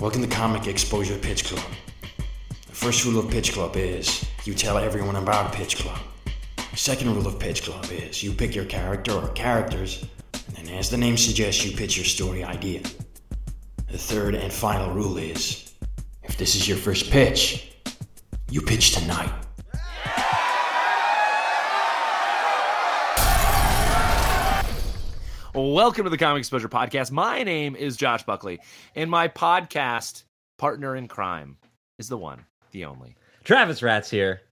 Welcome to Comic Exposure Pitch Club. The first rule of Pitch Club is you tell everyone about Pitch Club. The second rule of Pitch Club is you pick your character or characters, and then, as the name suggests, you pitch your story idea. The third and final rule is if this is your first pitch, you pitch tonight. Welcome to the Comic Exposure Podcast. My name is Josh Buckley, and my podcast partner in crime is the one, the only. Travis Rat's here.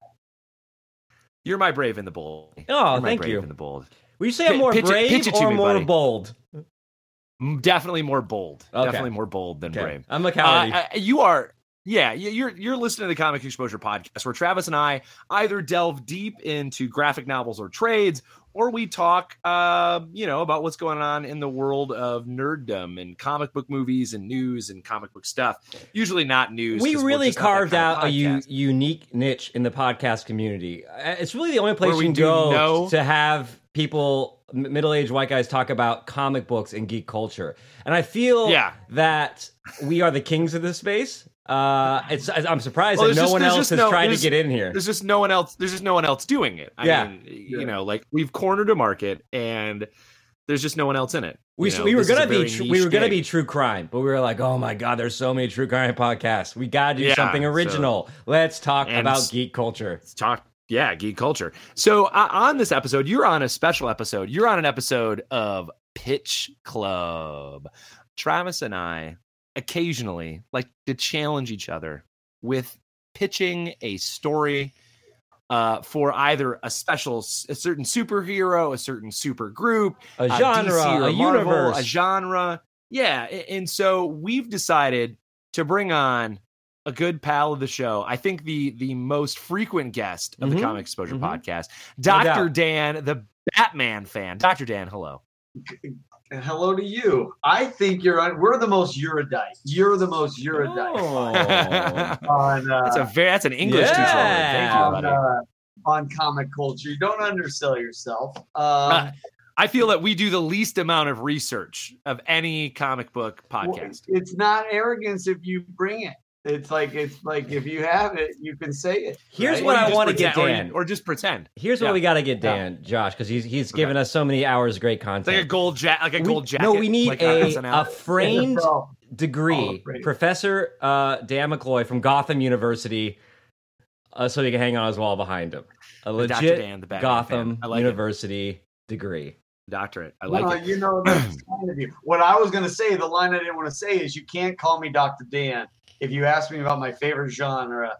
You're my brave and the bold. Oh, You're my thank brave you. And the bold. Will you say I'm more pitch it- brave pitch it or me, more buddy. bold? Mm, Definitely more bold. Okay. Definitely more bold than Okay. brave. I'm a Uh, coward. uh, you are. Yeah, you're you're listening to the Comic Exposure podcast, where Travis and I either delve deep into graphic novels or trades, or we talk, uh, you know, about what's going on in the world of nerddom and comic book movies and news and comic book stuff. Usually not news. we're really just not that carved out a u- unique niche in the podcast community. Uh, It's really the only place Where we you can go know- to have people, middle-aged white guys, talk about comic books and geek culture. And I feel Yeah. that we are the kings of this space. Uh, it's I'm surprised Well, that no just- one else has no- tried to get in here. There's just no one else. There's just no one else doing it. I Yeah. mean, you know, like we've cornered a market, and there's just no one else in it. We, know, we were gonna be tr- we were gonna be true crime, but we were like, oh my god, there's so many true crime podcasts. We gotta do Yeah, something so- original. Let's talk about geek culture. talk yeah geek culture so uh, on this episode you're on a special episode you're on an episode of pitch club travis and i occasionally like to challenge each other with pitching a story uh, for either a special a certain superhero a certain super group A genre, a Marvel, universe. a genre. Yeah, and so we've decided to bring on a good pal of the show. I think the the most frequent guest of Mhm, the Comic Exposure mhm. podcast, doubt. Doctor Dan, the Batman fan. Doctor Dan, hello. And hello to you. I think you're on. We're the most erudite. You're the most erudite Oh. on uh, That's a very that's an English teacher. Yeah. Thank you, on, buddy. uh, on comic culture. You don't undersell yourself. Um, Uh, I feel that we do the least amount of research of any comic book well, podcast. it's not arrogance if you bring it. It's like it's like if you have it, you can say it. Here's right? what I want to get pretend- or you- Dan. or, just pretend. Here's Yeah. what we got to get Dan, Josh, because he's he's given us so many hours of great It's content. like a gold jacket, like a We- gold jacket. no, we need like a, SNL. a framed degree, Oh. Professor uh, Dan McCloy from Gotham University, uh, so he can hang on his wall behind him. A The Dr. legit Dan, the Gotham fan. I like it. University degree. doctorate. I like well, it. you know, that's kind of you. What I was going to say, the line I didn't want to say is, you can't call me Dr. Dan if you ask me about my favorite genre,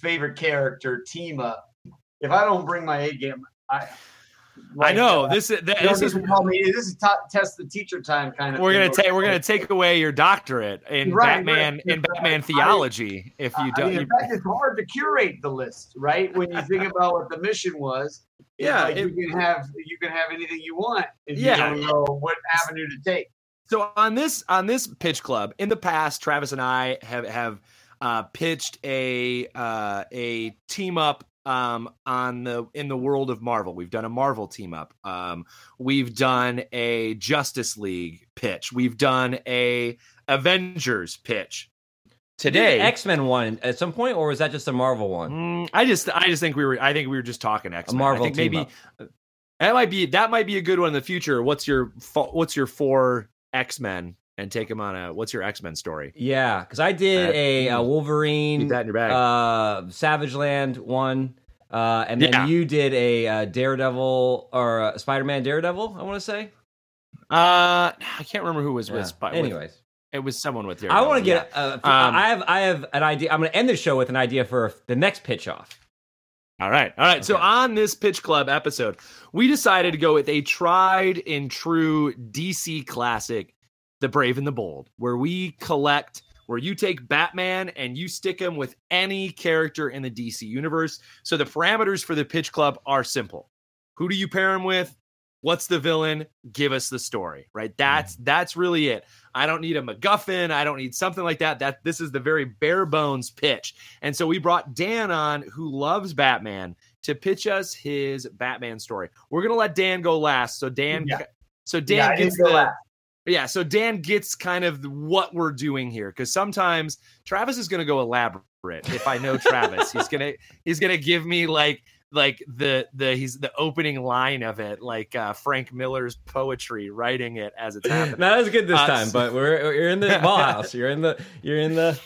favorite character, team up. If I don't bring my A game, I. I know uh, this. is you This is call me. This is ta- test the teacher time kind of. we're gonna take. We're gonna take away your doctorate in Right, Batman right. in Batman I- theology if you don't. mean, you- in fact, it's hard to curate the list, right? When you think about what the mission was, Yeah, like it- you can have you can have anything you want if Yeah. you don't know what avenue to take. So on this on this pitch club in the past, Travis and I have have uh, pitched a uh, a team up um, on the in the world of Marvel. We've done a Marvel team up. Um, we've done a Justice League pitch. We've done a Avengers pitch. Today, X Men one at some point, or was that just a Marvel one? Mm, I just, I just think we were. I think we were just talking X Men. Marvel I think team maybe that might be that might be a good one in the future. What's your What's your four X Men and take them on a What's your X Men story? Yeah, because I did Uh, a, a Wolverine, that in your bag. uh, Savage Land one, uh, and then Yeah. you did a uh, Daredevil or uh, Spider Man Daredevil. I want to say. uh, I can't remember who was Yeah. with. But Anyways, it was someone with. I want to Daredevil, get. Uh, Um, I have. I have an idea. I'm going to end the show with an idea for the next pitch off. All right. All right. So on this Pitch Club episode, we decided to go with a tried and true DC classic, The Brave and the Bold, where we collect where you take Batman and you stick him with any character in the DC universe. So the parameters for the Pitch Club are simple. Who do you pair him with? What's the villain? Give us the story, right? That's that's really it. I don't need a MacGuffin. I don't need something like that. That this is the very bare bones pitch. And so we brought Dan on, who loves Batman, to pitch us his Batman story. We're gonna let Dan go last. So Dan, Yeah. so Dan Yeah, gets the last. yeah. So Dan gets kind of what we're doing here because sometimes Travis is gonna go elaborate. If I know Travis, he's gonna he's gonna give me like like the the he's the opening line of it like uh Frank Miller's poetry writing it as it's happening. That was good this Uh, time, but we're you're in the ball house. You're in the you're in the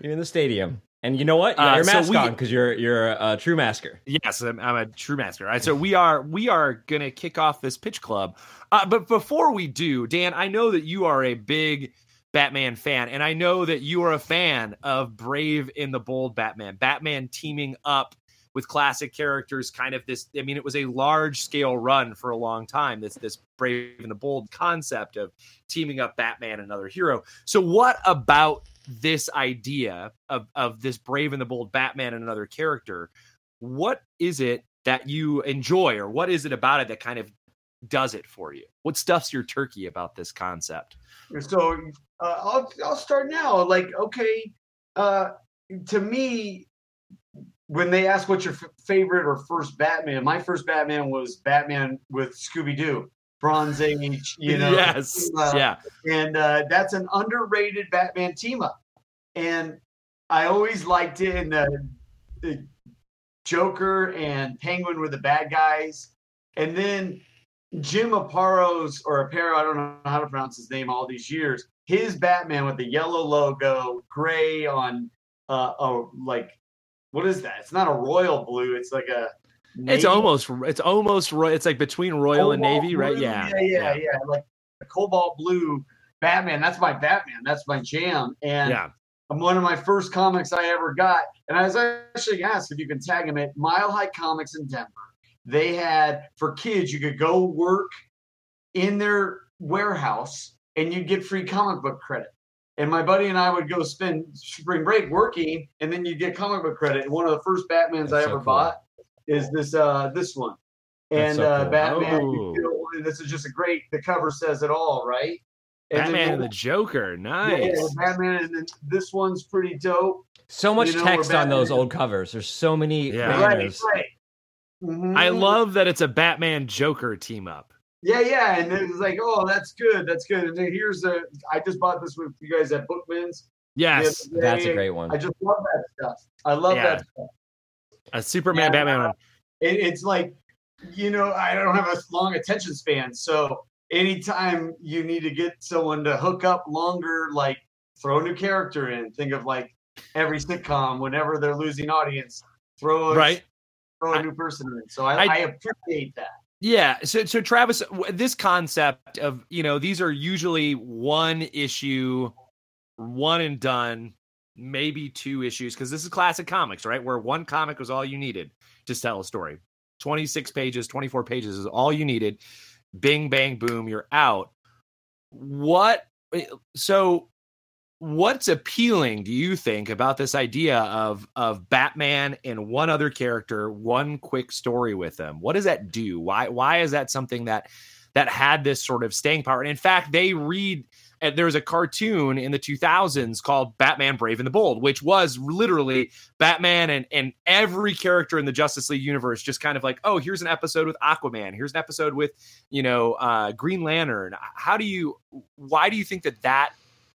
you're in the stadium. And you know what? You Uh, your so mask we- on because you're you're a true masker. Yes, I'm, I'm a true master. All right, so we are we are gonna kick off this pitch club, uh, but before we do, Dan, I know that you are a big Batman fan, and I know that you are a fan of Brave in the Bold Batman, Batman teaming up with classic characters. Kind of this, I mean, it was a large scale run for a long time. This this Brave and the Bold concept of teaming up Batman and another hero. So, what about this idea of of this Brave and the Bold Batman and another character? what is it that you enjoy or what is it about it that kind of does it for you what stuffs your turkey about this concept So uh, I'll I'll start now. Like, okay, uh, to me, when they ask what's your f- favorite or first Batman, my first Batman was Batman with Scooby Doo, Bronze Age. You know, yes uh, yeah and uh, that's an underrated Batman team up. And I always liked it. And the, the Joker and Penguin were the bad guys, and then Jim Aparo's or Aparo, I don't know how to pronounce his name all these years. His Batman with the yellow logo, gray on uh, oh like what is that? It's not a royal blue. It's like a it's almost it's almost it's like between royal and Cobalt navy right blue, yeah yeah, yeah, yeah. Like a cobalt blue Batman. That's my Batman. That's my jam. And yeah I'm one of my first comics I ever got. And I was actually asked if you can tag him at Mile High Comics in Denver. They had for kids, you could go work in their warehouse and you'd get free comic book credit. And my buddy and I would go spend spring break working, and then you get comic book credit. And one of the first Batmans I so ever cool. bought is this uh this one. And so uh, cool. Batman, Oh. you know, this is just a great. The cover says it all, right? And batman you- and the joker yeah, nice Batman, and then this one's pretty dope. So much You know, text on those old covers. There's so many Yeah. banners. Right, right. Mhm. i love that it's a batman joker team up Yeah, yeah, and it was like, oh, that's good, that's good. And then here's a. I just bought this with you guys at Bookman's. yes That's a great one. I just love that stuff. I love Yeah. that stuff. a superman Yeah. batman one. It, it's like, you know, I don't have a long attention span, so anytime you need to get someone to hook up longer, like throw a new character in. Think of like every sitcom whenever they're losing audience, throw a, right throw a I- new person in. So I, I- I appreciate that. Yeah. So, so Travis, this concept of, you know, these are usually one issue, one and done, maybe two issues, because this is classic comics, right? Where one comic was all you needed to tell a story. 26 pages, 24 pages is all you needed. Bing, bang, boom, you're out. What, eh, so what's appealing do you think about this idea of of batman and one other character one quick story with them? What does that do? Why why is that something that that had this sort of staying power? And in fact they read there was a cartoon in the 2000s called batman brave and the bold which was literally batman and and every character in the justice league universe just kind of like oh here's an episode with aquaman. Here's an episode with you know uh green lantern. How do you why do you think that that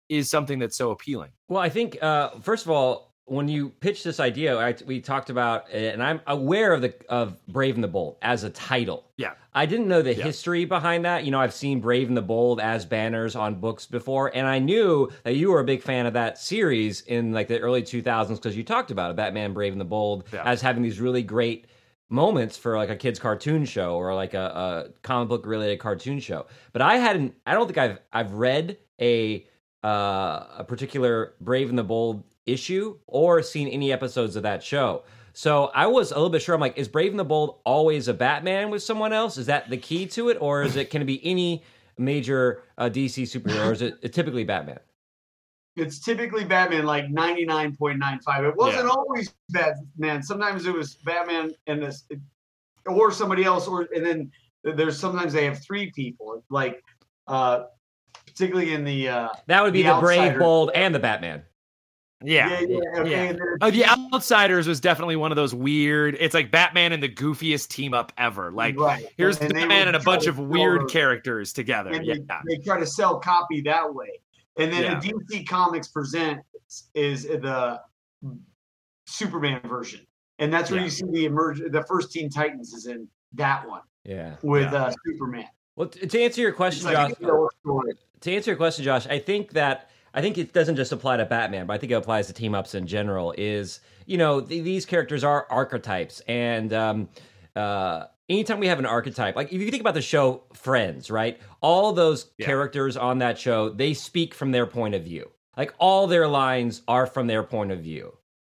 is something that's so appealing. Well, I think uh, first of all, when you pitched this idea, I, we talked about, it, and I'm aware of the of Brave and the Bold as a title. Yeah. I didn't know the Yeah. history behind that. You know, I've seen Brave and the Bold as banners on books before, and I knew that you were a big fan of that series in like the early 2000s because you talked about it, Batman Brave and the Bold Yeah. as having these really great moments for like a kids cartoon show or like a, a comic book related cartoon show. But I hadn't. I don't think I've I've read a uh, a particular Brave and the Bold issue or seen any episodes of that show. So I was a little bit sure. I'm like, is Brave and the Bold always a Batman with someone else? Is that the key to it, or is it can it be any major uh, DC superhero, or is it typically Batman? It's typically Batman, like 99.95. It wasn't Yeah. always Batman. Sometimes it was Batman and this, or somebody else, or and then there's sometimes they have three people, like uh particularly in the uh That would be The the, Brave, Bold, and the Batman. Yeah. yeah, okay, yeah. Oh, the Outsiders was definitely one of those weird. It's like Batman and the goofiest team up ever. Like right. here's And they Batman and a bunch of weird the- characters together. and Yeah. they, they try to sell copy that way. And then Yeah. a DC Comics presents is the Superman version, and that's where Yeah. you see the emerge. The first Teen Titans is in that one Yeah. with Yeah. uh, Superman. Well, to answer your question, like Josh, a hero story. To answer your question, Josh, I think that I think it doesn't just apply to Batman, but I think it applies to team ups in general. Is you know th- these characters are archetypes, and um, uh, anytime we have an archetype, like if you think about the show Friends, right? All those Yeah. characters on that show, they speak from their point of view. Like all their lines are from their point of view.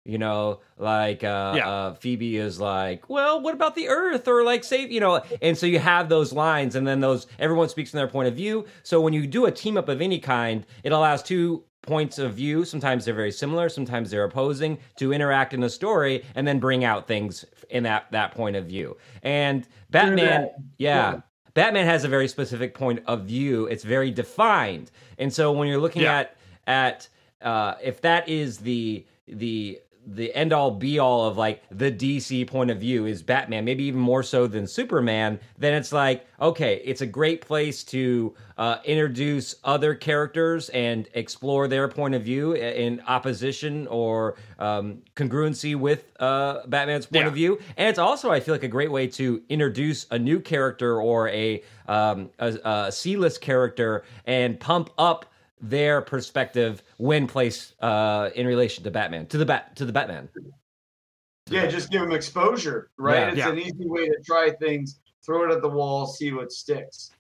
You know, like uh, Yeah. uh, Phoebe is like, well, what about the Earth or like save, you know, and so you have those lines, and then those everyone speaks from their point of view. So when you do a team up of any kind, it allows two points of view. Sometimes they're very similar, sometimes they're opposing to interact in a story and then bring out things in that that point of view. And Batman, yeah. Yeah. Batman has a very specific point of view. It's very defined, and so when you're looking Yeah. at at uh, if that is the the the end all be all of like the DC point of view is Batman, maybe even more so than Superman, then it's like, okay, it's a great place to uh, introduce other characters and explore their point of view in opposition or um, congruency with uh, Batman's point Yeah. of view. And it's also, I feel like, a great way to introduce a new character or a, um, a, a C-list character and pump up their perspective when placed uh, in relation to Batman, to the bat, to the Batman. Yeah, just give them exposure, right? Yeah. it's Yeah. an easy way to try things. Throw it at the wall, see what sticks.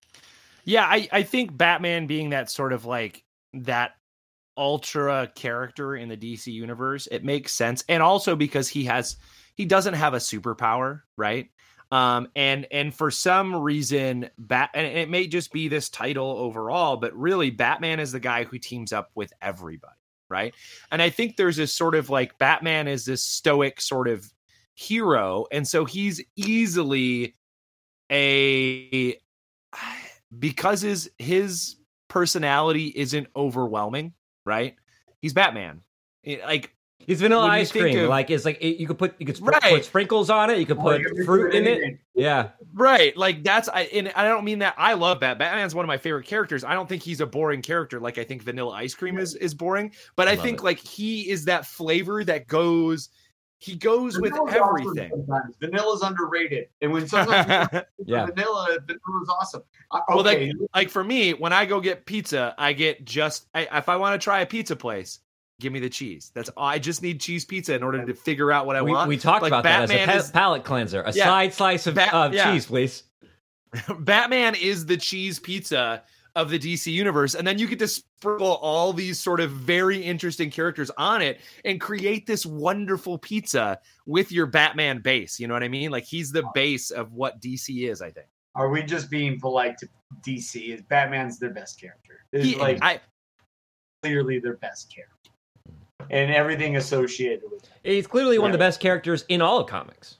Yeah, I, I think Batman being that sort of like that ultra character in the DC universe, it makes sense. And also because he has he doesn't have a superpower, right? Um and and for some reason Bat and it may just be this title overall, but really Batman is the guy who teams up with everybody, right? And I think there's this sort of like Batman is this stoic sort of hero, and so he's easily a because his his personality isn't overwhelming, right? He's Batman. Like It's vanilla ice think cream. of- like it's like it, you could put you could sp- Right. put sprinkles on it. You could Oh, put you can mix fruit in it. anything. Yeah, right, like that's I and I don't mean that I love Bat. Batman's one of my favorite characters. I don't think he's a boring character like I think Vanilla Ice Cream is is boring, but I I, think it. like he is that flavor that goes he goes with Vanilla's awesome everything. Sometimes. Vanilla's underrated, and when sometimes Yeah. vanilla, vanilla's awesome. Uh, Well, like- okay, like for me, when I go get pizza, I get just I, if I want to try a pizza place, give me the cheese. That's. I just need cheese pizza in order to figure out what I we, want. we talked Like, about that as a Batman pa- is- palate cleanser. A Yeah. side slice of, Bat- of yeah. cheese, please. Batman is the cheese pizza of the DC universe, and then you get to sprinkle all these sort of very interesting characters on it and create this wonderful pizza with your Batman base. You know what I mean? Like he's the base of what DC is. I think. are we just being polite to DC? Is Batman's their best character? Is He, like I, clearly their best character, and everything associated with it. He's clearly one of the best characters in all of comics.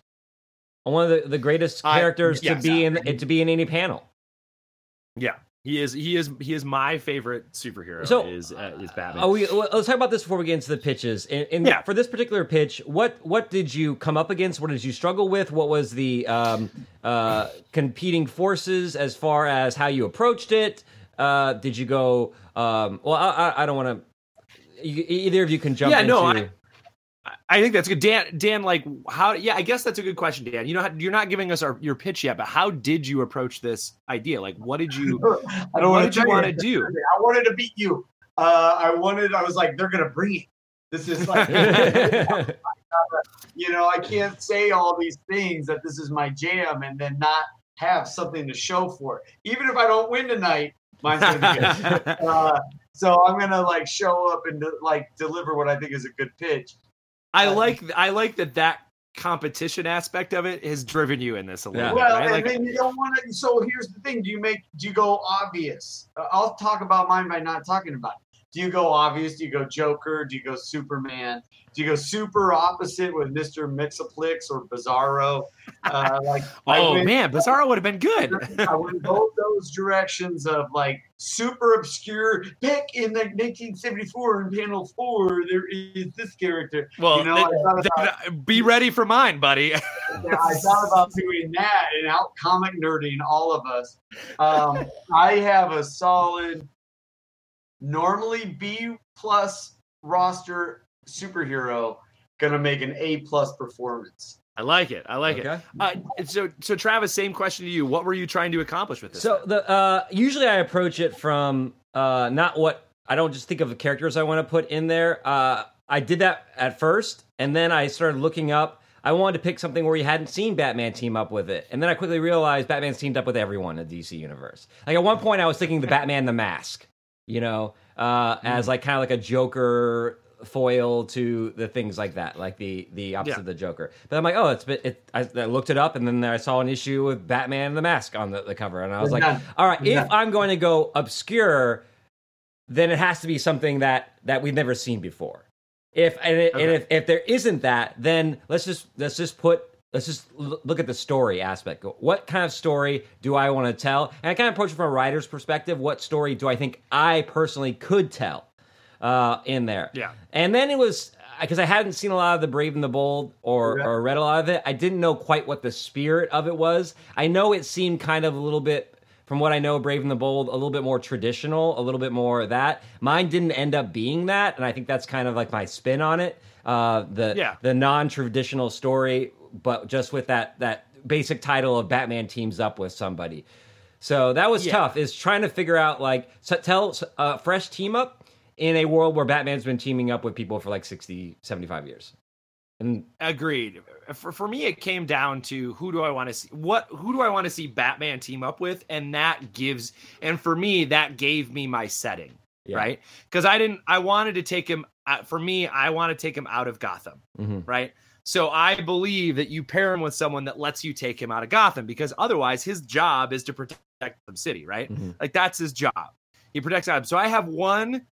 One of the, the greatest I- characters yes. to be in to be in any panel. yeah, he is. He is. He is my favorite superhero. So, is uh, is Batman. Oh, we, well, let's talk about this before we get into the pitches. And, and Yeah. for this particular pitch, what what did you come up against? What did you struggle with? What was the um, uh, competing forces as far as how you approached it? Uh, did you go? Um, well, I, I, I don't want to. Either of you can jump Yeah, into. no, I- I think that's good, Dan. Dan, like how? Yeah, I guess that's a good question, Dan. You know, you're not giving us our, your pitch yet, but how did you approach this idea? Like, what did you? I don't what want did you want to do? I wanted to beat you. Uh, I wanted. I was like, they're gonna bring it. This is like, you know, I can't say all these things that this is my jam and then not have something to show for it. Even if I don't win tonight, mine's gonna be good. uh, so I'm gonna like show up and like deliver what I think is a good pitch. I like I like that that competition aspect of it has driven you in this a little Yeah. bit, Well, right? and Like, then you don't want to. So here's the thing: Do you make? Do you go obvious? Uh, I'll talk about mine by not talking about. It. Do you go obvious? Do you go Joker? Do you go Superman? Do you go super opposite with Mister Mxyzptlk or Bizarro? Uh, like, oh went- man, Bizarro would have been good. I went both those directions of like super obscure. Pick in like 1974 in panel four, there is this character. well, you know, about be ready for mine, buddy. I thought about doing that and out comic nerding all of us. Um, I have a solid, normally B plus roster superhero gonna make an A plus performance. I like it. I like it. Uh, so, so Travis, same question to you. What were you trying to accomplish with this? So the uh, usually I approach it from uh, not what I don't just think of the characters I want to put in there. Uh, I did that at first, and then I started looking up. I wanted to pick something where you hadn't seen Batman team up with it, and then I quickly realized Batman's teamed up with everyone in the DC universe. Like at one point, I was thinking the Batman the Mask, you know, uh, as like kind of like a Joker foil to the things like that, like the the opposite Yeah. of the Joker. But I'm like, oh, it's been, it. I, I looked it up, and then I saw an issue with Batman and the Mask on the, the cover, and I was like, None. all right, if. I'm going to go obscure, then it has to be something that that we've never seen before. If and, it, and if if there isn't that, then let's just let's just put let's just l- look at the story aspect. What kind of story do I want to tell? And I kind of approach it from a writer's perspective. What story do I think I personally could tell uh, in there? Yeah. And then it was because I hadn't seen a lot of the Brave and the Bold or Yeah. or read a lot of it. I didn't know quite what the spirit of it was. I know it seemed kind of a little bit. From what I know, Brave and the Bold, a little bit more traditional, a little bit more that. Mine didn't end up being that, and I think that's kind of like my spin on it. Uh, the Yeah. the non-traditional story, but just with that that basic title of Batman teams up with somebody. So that was Yeah. tough. Is trying to figure out like so tell a fresh team up in a world where Batman's been teaming up with people for like 60, 75 years. And Agreed. For, for me, it came down to who do I want to see? What who do I want to see Batman team up with? And that gives, and for me, that gave me my setting, Yeah. right? Because I didn't, I wanted to take him. Uh, for me, I want to take him out of Gotham, Mhm. right? So I believe that you pair him with someone that lets you take him out of Gotham, because otherwise, his job is to protect the City, right? Mhm. Like that's his job. He protects Gotham. So I have one.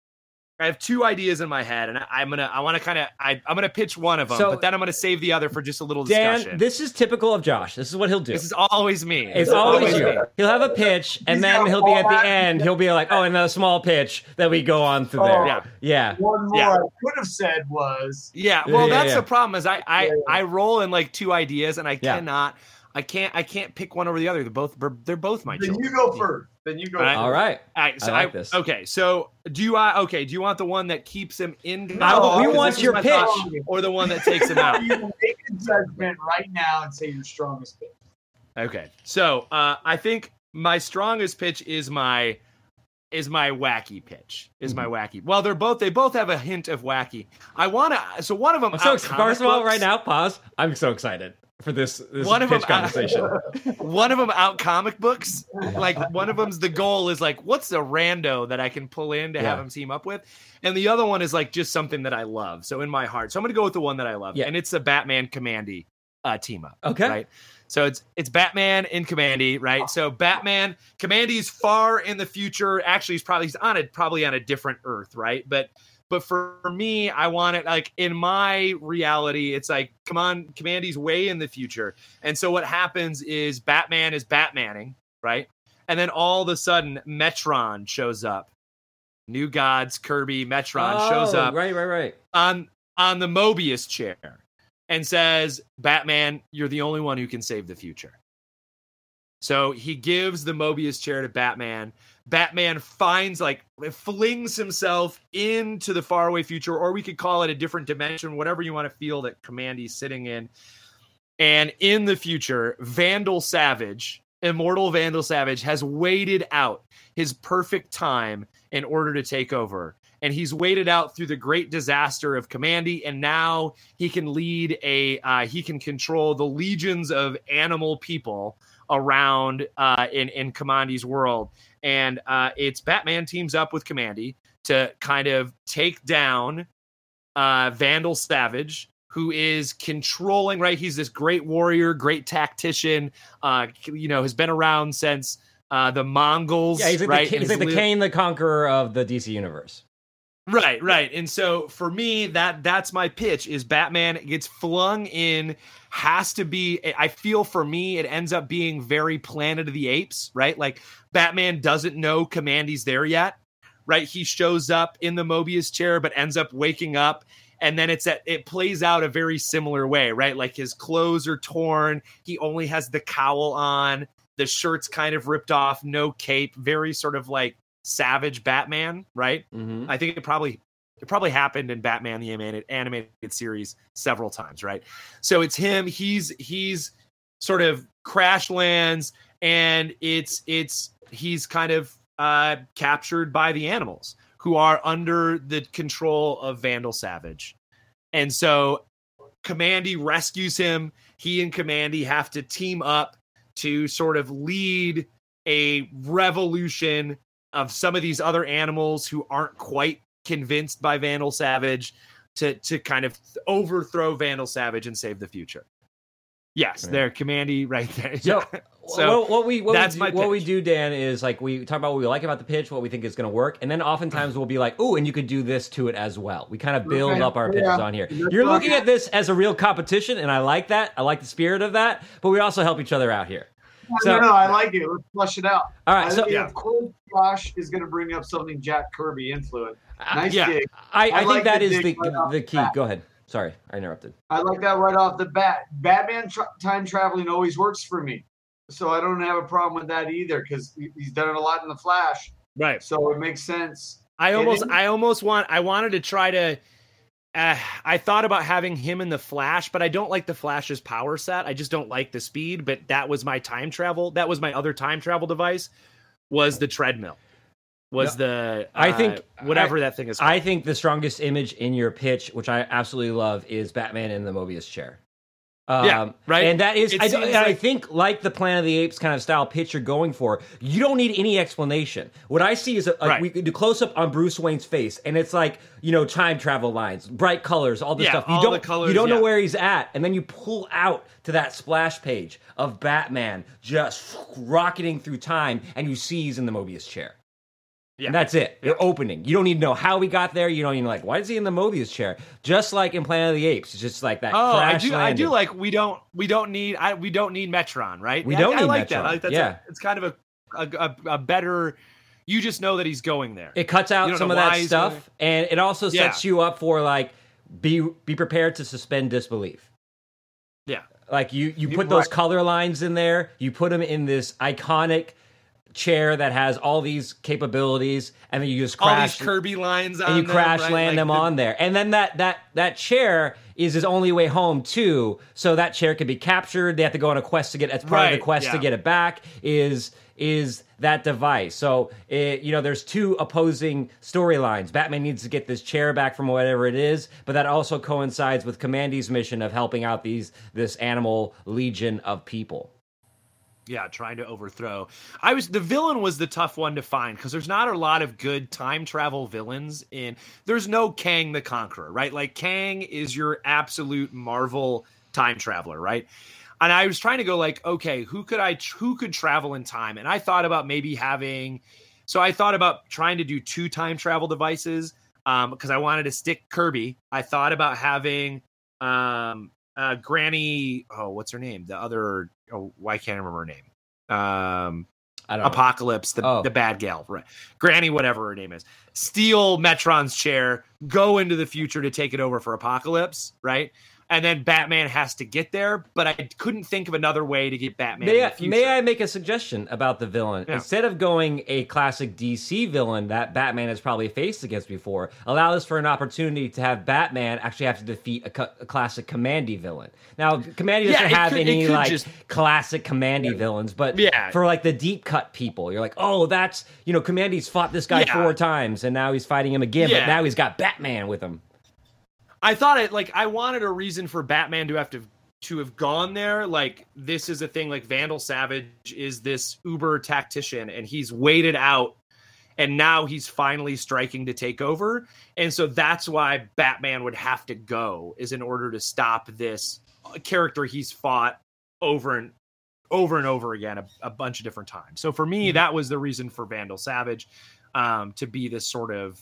I have two ideas in my head, and I, I'm gonna. I want to kind of. I'm gonna pitch one of them, So- but then I'm gonna save the other for just a little Dan, discussion. this is typical of Josh. This is what he'll do. This is always me. it's This is always me. you. He'll have a pitch, and He's then he'll be at the that- end. He'll be like, "Oh, another small pitch that we go on through Oh. there." Yeah. Yeah, One more Yeah. I could have said was Yeah. Well, Yeah, that's yeah. the problem. Is I I Yeah, yeah. I roll in like two ideas, and I Yeah. cannot. I can't. I can't pick one over the other. They're both. They're both my then children. you go first. Then you go All right. All right. All right. so I like this. Okay, so do you? I okay. Do you want the one that keeps him in? I- Gotham? we Because want your pitch. thought, or the one that takes him out. You make a judgment right now and say your strongest pick. Okay. So uh, I think my strongest pitch is my is my wacky pitch. Is my wacky. Well, they're both they both have a hint of wacky. I want to. So one of them. I'm so ex- first of all, books- right now, pause. I'm so excited for this this One of them- conversation. One of them out comic books. Like one of them's the goal is like what's a rando that I can pull in to have Yeah. him team up with, and the other one is like just something that I love. So in my heart, so I'm gonna go with the one that I love, Yeah. and it's the Batman Kamandi uh, team up. Okay. right? So it's it's Batman in Kamandi, right? So Batman Kamandi's far in the future. Actually, he's probably he's on a probably on a different Earth, right? But but for me, I want it like in my reality, it's like, come on, Kamandi's way in the future. And so what happens is Batman is Batmaning, right? And then all of a sudden, Metron shows up. New Gods, Kirby, Metron shows Oh, up Right, right, right. on on the Mobius chair and says, "Batman, you're the only one who can save the future." So he gives the Mobius chair to Batman. Batman finds like flings himself into the faraway future, or we could call it a different dimension, whatever you want to feel that Kamandi's sitting in. And in the future, Vandal Savage, immortal Vandal Savage, has waited out his perfect time in order to take over. And he's waited out through the great disaster of Kamandi, and now he can lead a uh, he can control the legions of animal people around uh, in in Kamandi's world. And uh, it's Batman teams up with Kamandi to kind of take down uh, Vandal Savage, who is controlling. Right, he's this great warrior, great tactician. Uh, you know, has been around since uh, the Mongols. Yeah, he's like right, the, he's like the Kang the Conqueror of the DC universe. Right, right. And so for me, that that's my pitch is Batman gets flung in, has to be I feel for me it ends up being very Planet of the Apes, right? Like Batman doesn't know Kamandi's there yet, right? He shows up in the Mobius chair, but ends up waking up. And then it's at it plays out a very similar way, right? Like his clothes are torn, he only has the cowl on, the shirt's kind of ripped off, no cape, very sort of like savage Batman, right? Mm-hmm. I think it probably it probably happened in Batman the animated animated series several times, right? So it's him. He's he's sort of crash lands, and it's it's he's kind of uh, captured by the animals who are under the control of Vandal Savage, and so Kamandi rescues him. He and Kamandi have to team up to sort of lead a revolution of some of these other animals who aren't quite convinced by Vandal Savage to to kind of overthrow Vandal Savage and save the future. Yes, Right. they're Kamandi right there. So, Yeah. So, what, what we what that's we, my do, what we do, Dan, is like we talk about what we like about the pitch, what we think is going to work, and then oftentimes we'll be like, "Oh, and you could do this to it as well." We kind of build Okay, up our yeah. pitches on here. That's You're looking at this as a real competition, and I like that. I like the spirit of that, but we also help each other out here. So- no, no, I like it. Let's flush it out. All right. I so think yeah. of course Josh is going to bring up something Jack Kirby influenced. Uh, nice yeah. dig. I, I, I think like that the is the right the the key. bat. Go ahead. Sorry, I interrupted. I like that right off the bat. Batman tra- time traveling always works for me, so I don't have a problem with that either because he's done it a lot in the Flash, right. so it makes sense. I almost Hitting? I almost want I wanted to try to uh, I thought about having him in the Flash, but I don't like the Flash's power set. I just don't like the speed, but that was my time travel. That was my other time travel device was the treadmill. Was the I uh, think- whatever that thing is called. I think the strongest image in your pitch, which I absolutely love, is Batman in the Mobius chair. Um, Yeah, right? And that is, I, don't- I think, like the Planet of the Apes kind of style pitch you're going for, you don't need any explanation. What I see is a, like Right. we do close up on Bruce Wayne's face, and it's like you know time travel lines, bright colors, all this Yeah, stuff. You all don't, the colors, you don't know where he's at, and then you pull out to that splash page of Batman just rocketing through time, and you see he's in the Mobius chair. Yeah. And that's it. You're opening. You don't need to know how he got there. You don't even like why is he in the Mobius chair? Just like in Planet of the Apes, it's just like that. Oh, I do. I do like we don't. We don't need. I we don't need Metron, right? We don't I, need like that. I like that's yeah. a, it's kind of a a, a better. You just know that he's going there. It cuts out some of that stuff, and it also sets you up for like be be prepared to suspend disbelief. yeah. Like you, you You- put those color lines in there. You put them in this iconic chair that has all these capabilities, and then you just All crash these Kirby lines on and you them, crash right? land Like them the- on there. And then that that that chair is his only way home too. So that chair can be captured. They have to go on a quest to get. As part of the Right, quest to get it back is is that device. So it, you know, there's two opposing storylines. Batman needs to get this chair back from whatever it is, but that also coincides with Kamandi's mission of helping out these this animal legion of people. Yeah, trying to overthrow. I was the villain was the tough one to find because there's not a lot of good time travel villains in. There's no Kang the Conqueror, right? Like Kang is your absolute Marvel time traveler, right? And I was trying to go like, okay, who could I who could travel in time? And I thought about maybe having. So I thought about trying to do two time travel devices um because I wanted to stick Kirby. I thought about having um uh Granny. Oh, what's her name? The other. Oh, why can't I remember her name? Um, I don't know. Apokolips, the Oh. the bad gal, right? Granny, whatever her name is, steal Metron's chair, go into the future to take it over for Apokolips, right? And then Batman has to get there, but I couldn't think of another way to get Batman. May in I, may I make a suggestion about the villain? Yeah. Instead of going a classic DC villain that Batman has probably faced against before, allow this for an opportunity to have Batman actually have to defeat a, cu- a classic Kamandi villain. Now, Kamandi doesn't it have could- any like just- classic Kamandi villains, but Yeah. for like the deep cut people, you're like, oh, that's you know, Kamandi's fought this guy Yeah. four times and now he's fighting him again, but now he's got Batman with him. I thought it like I wanted a reason for Batman to have to to have gone there. Like this is a thing. Like Vandal Savage is this uber tactician, and he's waited out and now he's finally striking to take over. And so that's why Batman would have to go is in order to stop this character he's fought over and over and over again a, a bunch of different times. So for me, that was the reason for Vandal Savage um, to be this sort of,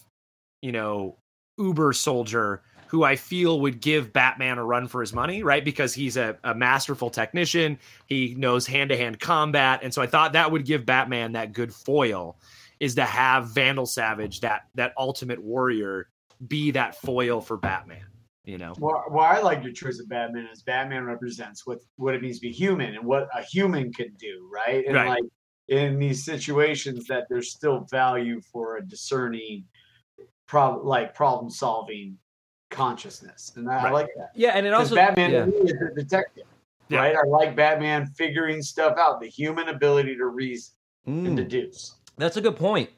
you know, uber soldier who I feel would give Batman a run for his money, right? Because he's a, a masterful technician. He knows hand to hand combat. And so I thought that would give Batman that good foil is to have Vandal Savage, that that ultimate warrior, be that foil for Batman. You know, Well, well, I like your choice of Batman is Batman represents what what it means to be human and what a human can do, right? And Right. like in these situations, that there's still value for a discerning, prob- like problem solving consciousness, and I, I like that. Yeah, and it also Batman yeah. is a detective, Yeah. right? I like Batman figuring stuff out, the human ability to reason and Mm. deduce. That's a good point.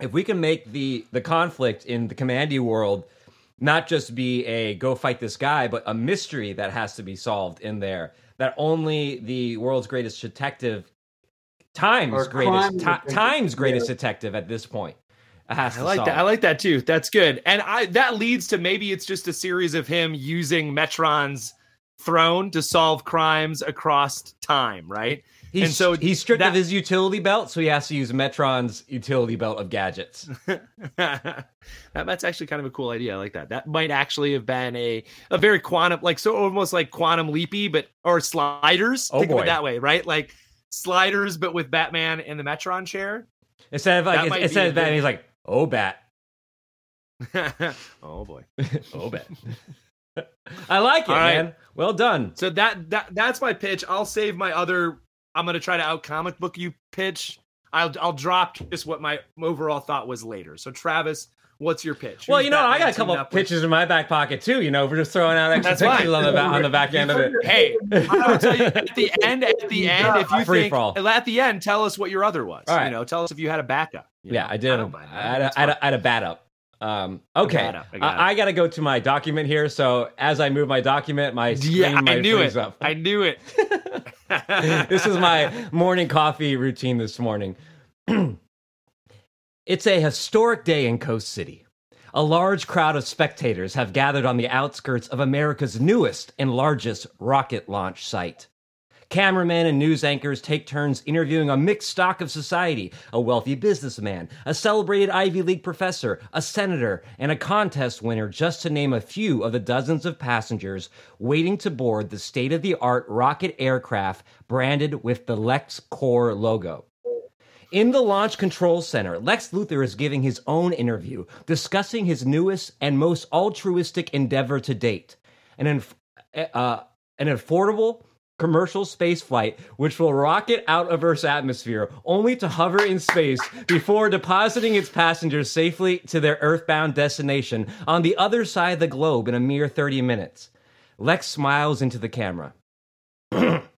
If we can make the the conflict in the Kamandi world not just be a go fight this guy, but a mystery that has to be solved in there that only the world's greatest detective, times Or greatest, crime ti- detective, times greatest detective at this point has I like solve. that. I like that too. That's good. And I that leads to maybe it's just a series of him using Metron's throne to solve crimes across time, right? He's, and so he's stripped that- of his utility belt, so he has to use Metron's utility belt of gadgets. that, that's actually kind of a cool idea. I like that. That might actually have been a a very quantum, like so almost like quantum leapy, but or sliders. Oh, Think of it that way, right? Like sliders, but with Batman in the Metron chair. Instead of like instead of good- he's like, "Oh, bat, oh boy. oh, bat." I like it, right. man. Well done. So that that that's my pitch. I'll save my other. I'm gonna try to out comic book you pitch. I'll I'll drop just what my overall thought was later. So Travis, what's your pitch? Well, Who's you know, I Batman got a teamed couple up with? pitches in my back pocket too. You know, we're just throwing out extra That's fine. pictures on the back on the back end of it. Hey, I'll tell you at the end. At the end, if you Free think for all. at the end, tell us what your other was. All right. You know, tell us if you had a backup. you Yeah, know? I did. don't mind I that. had, a, That's I, had fine. a, I had a bat up. Um, okay, bat up. I got I, I got to go to my document here. So as I move my document, my screen yeah, might I knew it. up. I knew it. this is my morning coffee routine this morning. it's a historic day in Coast City. A large crowd of spectators have gathered on the outskirts of America's newest and largest rocket launch site. Cameramen and news anchors take turns interviewing a mixed stock of society a wealthy businessman, a celebrated Ivy League professor, a senator, and a contest winner, just to name a few of the dozens of passengers waiting to board the state of the art rocket aircraft branded with the LexCorp logo. In the Launch Control Center, Lex Luthor is giving his own interview discussing his newest and most altruistic endeavor to date an, inf- uh, an affordable commercial space flight which will rocket out of Earth's atmosphere only to hover in space before depositing its passengers safely to their earthbound destination on the other side of the globe in a mere 30 minutes. Lex smiles into the camera.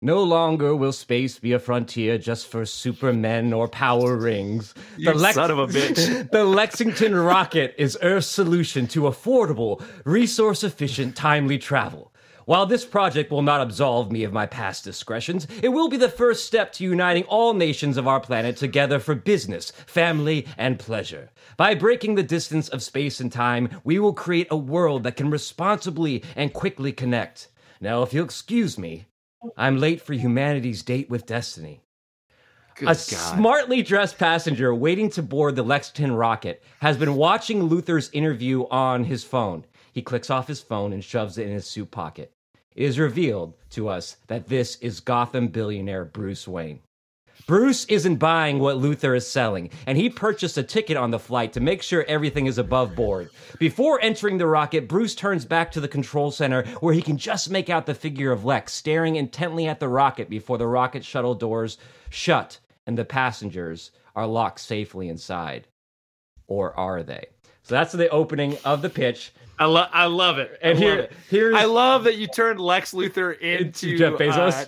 No longer will space be a frontier just for supermen or power rings. You son of a bitch. the Lexington rocket is Earth's solution to affordable, resource efficient, timely travel. While this project will not absolve me of my past discretions, it will be the first step to uniting all nations of our planet together for business, family, and pleasure. By breaking the distance of space and time, we will create a world that can responsibly and quickly connect. Now, if you'll excuse me, I'm late for humanity's date with destiny. Good A God. smartly dressed passenger waiting to board the Lexington rocket has been watching Luthor's interview on his phone. He clicks off his phone and shoves it in his suit pocket. It is revealed to us that this is Gotham billionaire Bruce Wayne. Bruce isn't buying what Luthor is selling, and he purchased a ticket on the flight to make sure everything is above board. Before entering the rocket, Bruce turns back to the control center where he can just make out the figure of Lex staring intently at the rocket before the rocket shuttle doors shut and the passengers are locked safely inside. Or are they? So that's the opening of the pitch. I love I love it. And I here- love it. here's- I love that you turned Lex Luthor into Jeff Bezos? uh,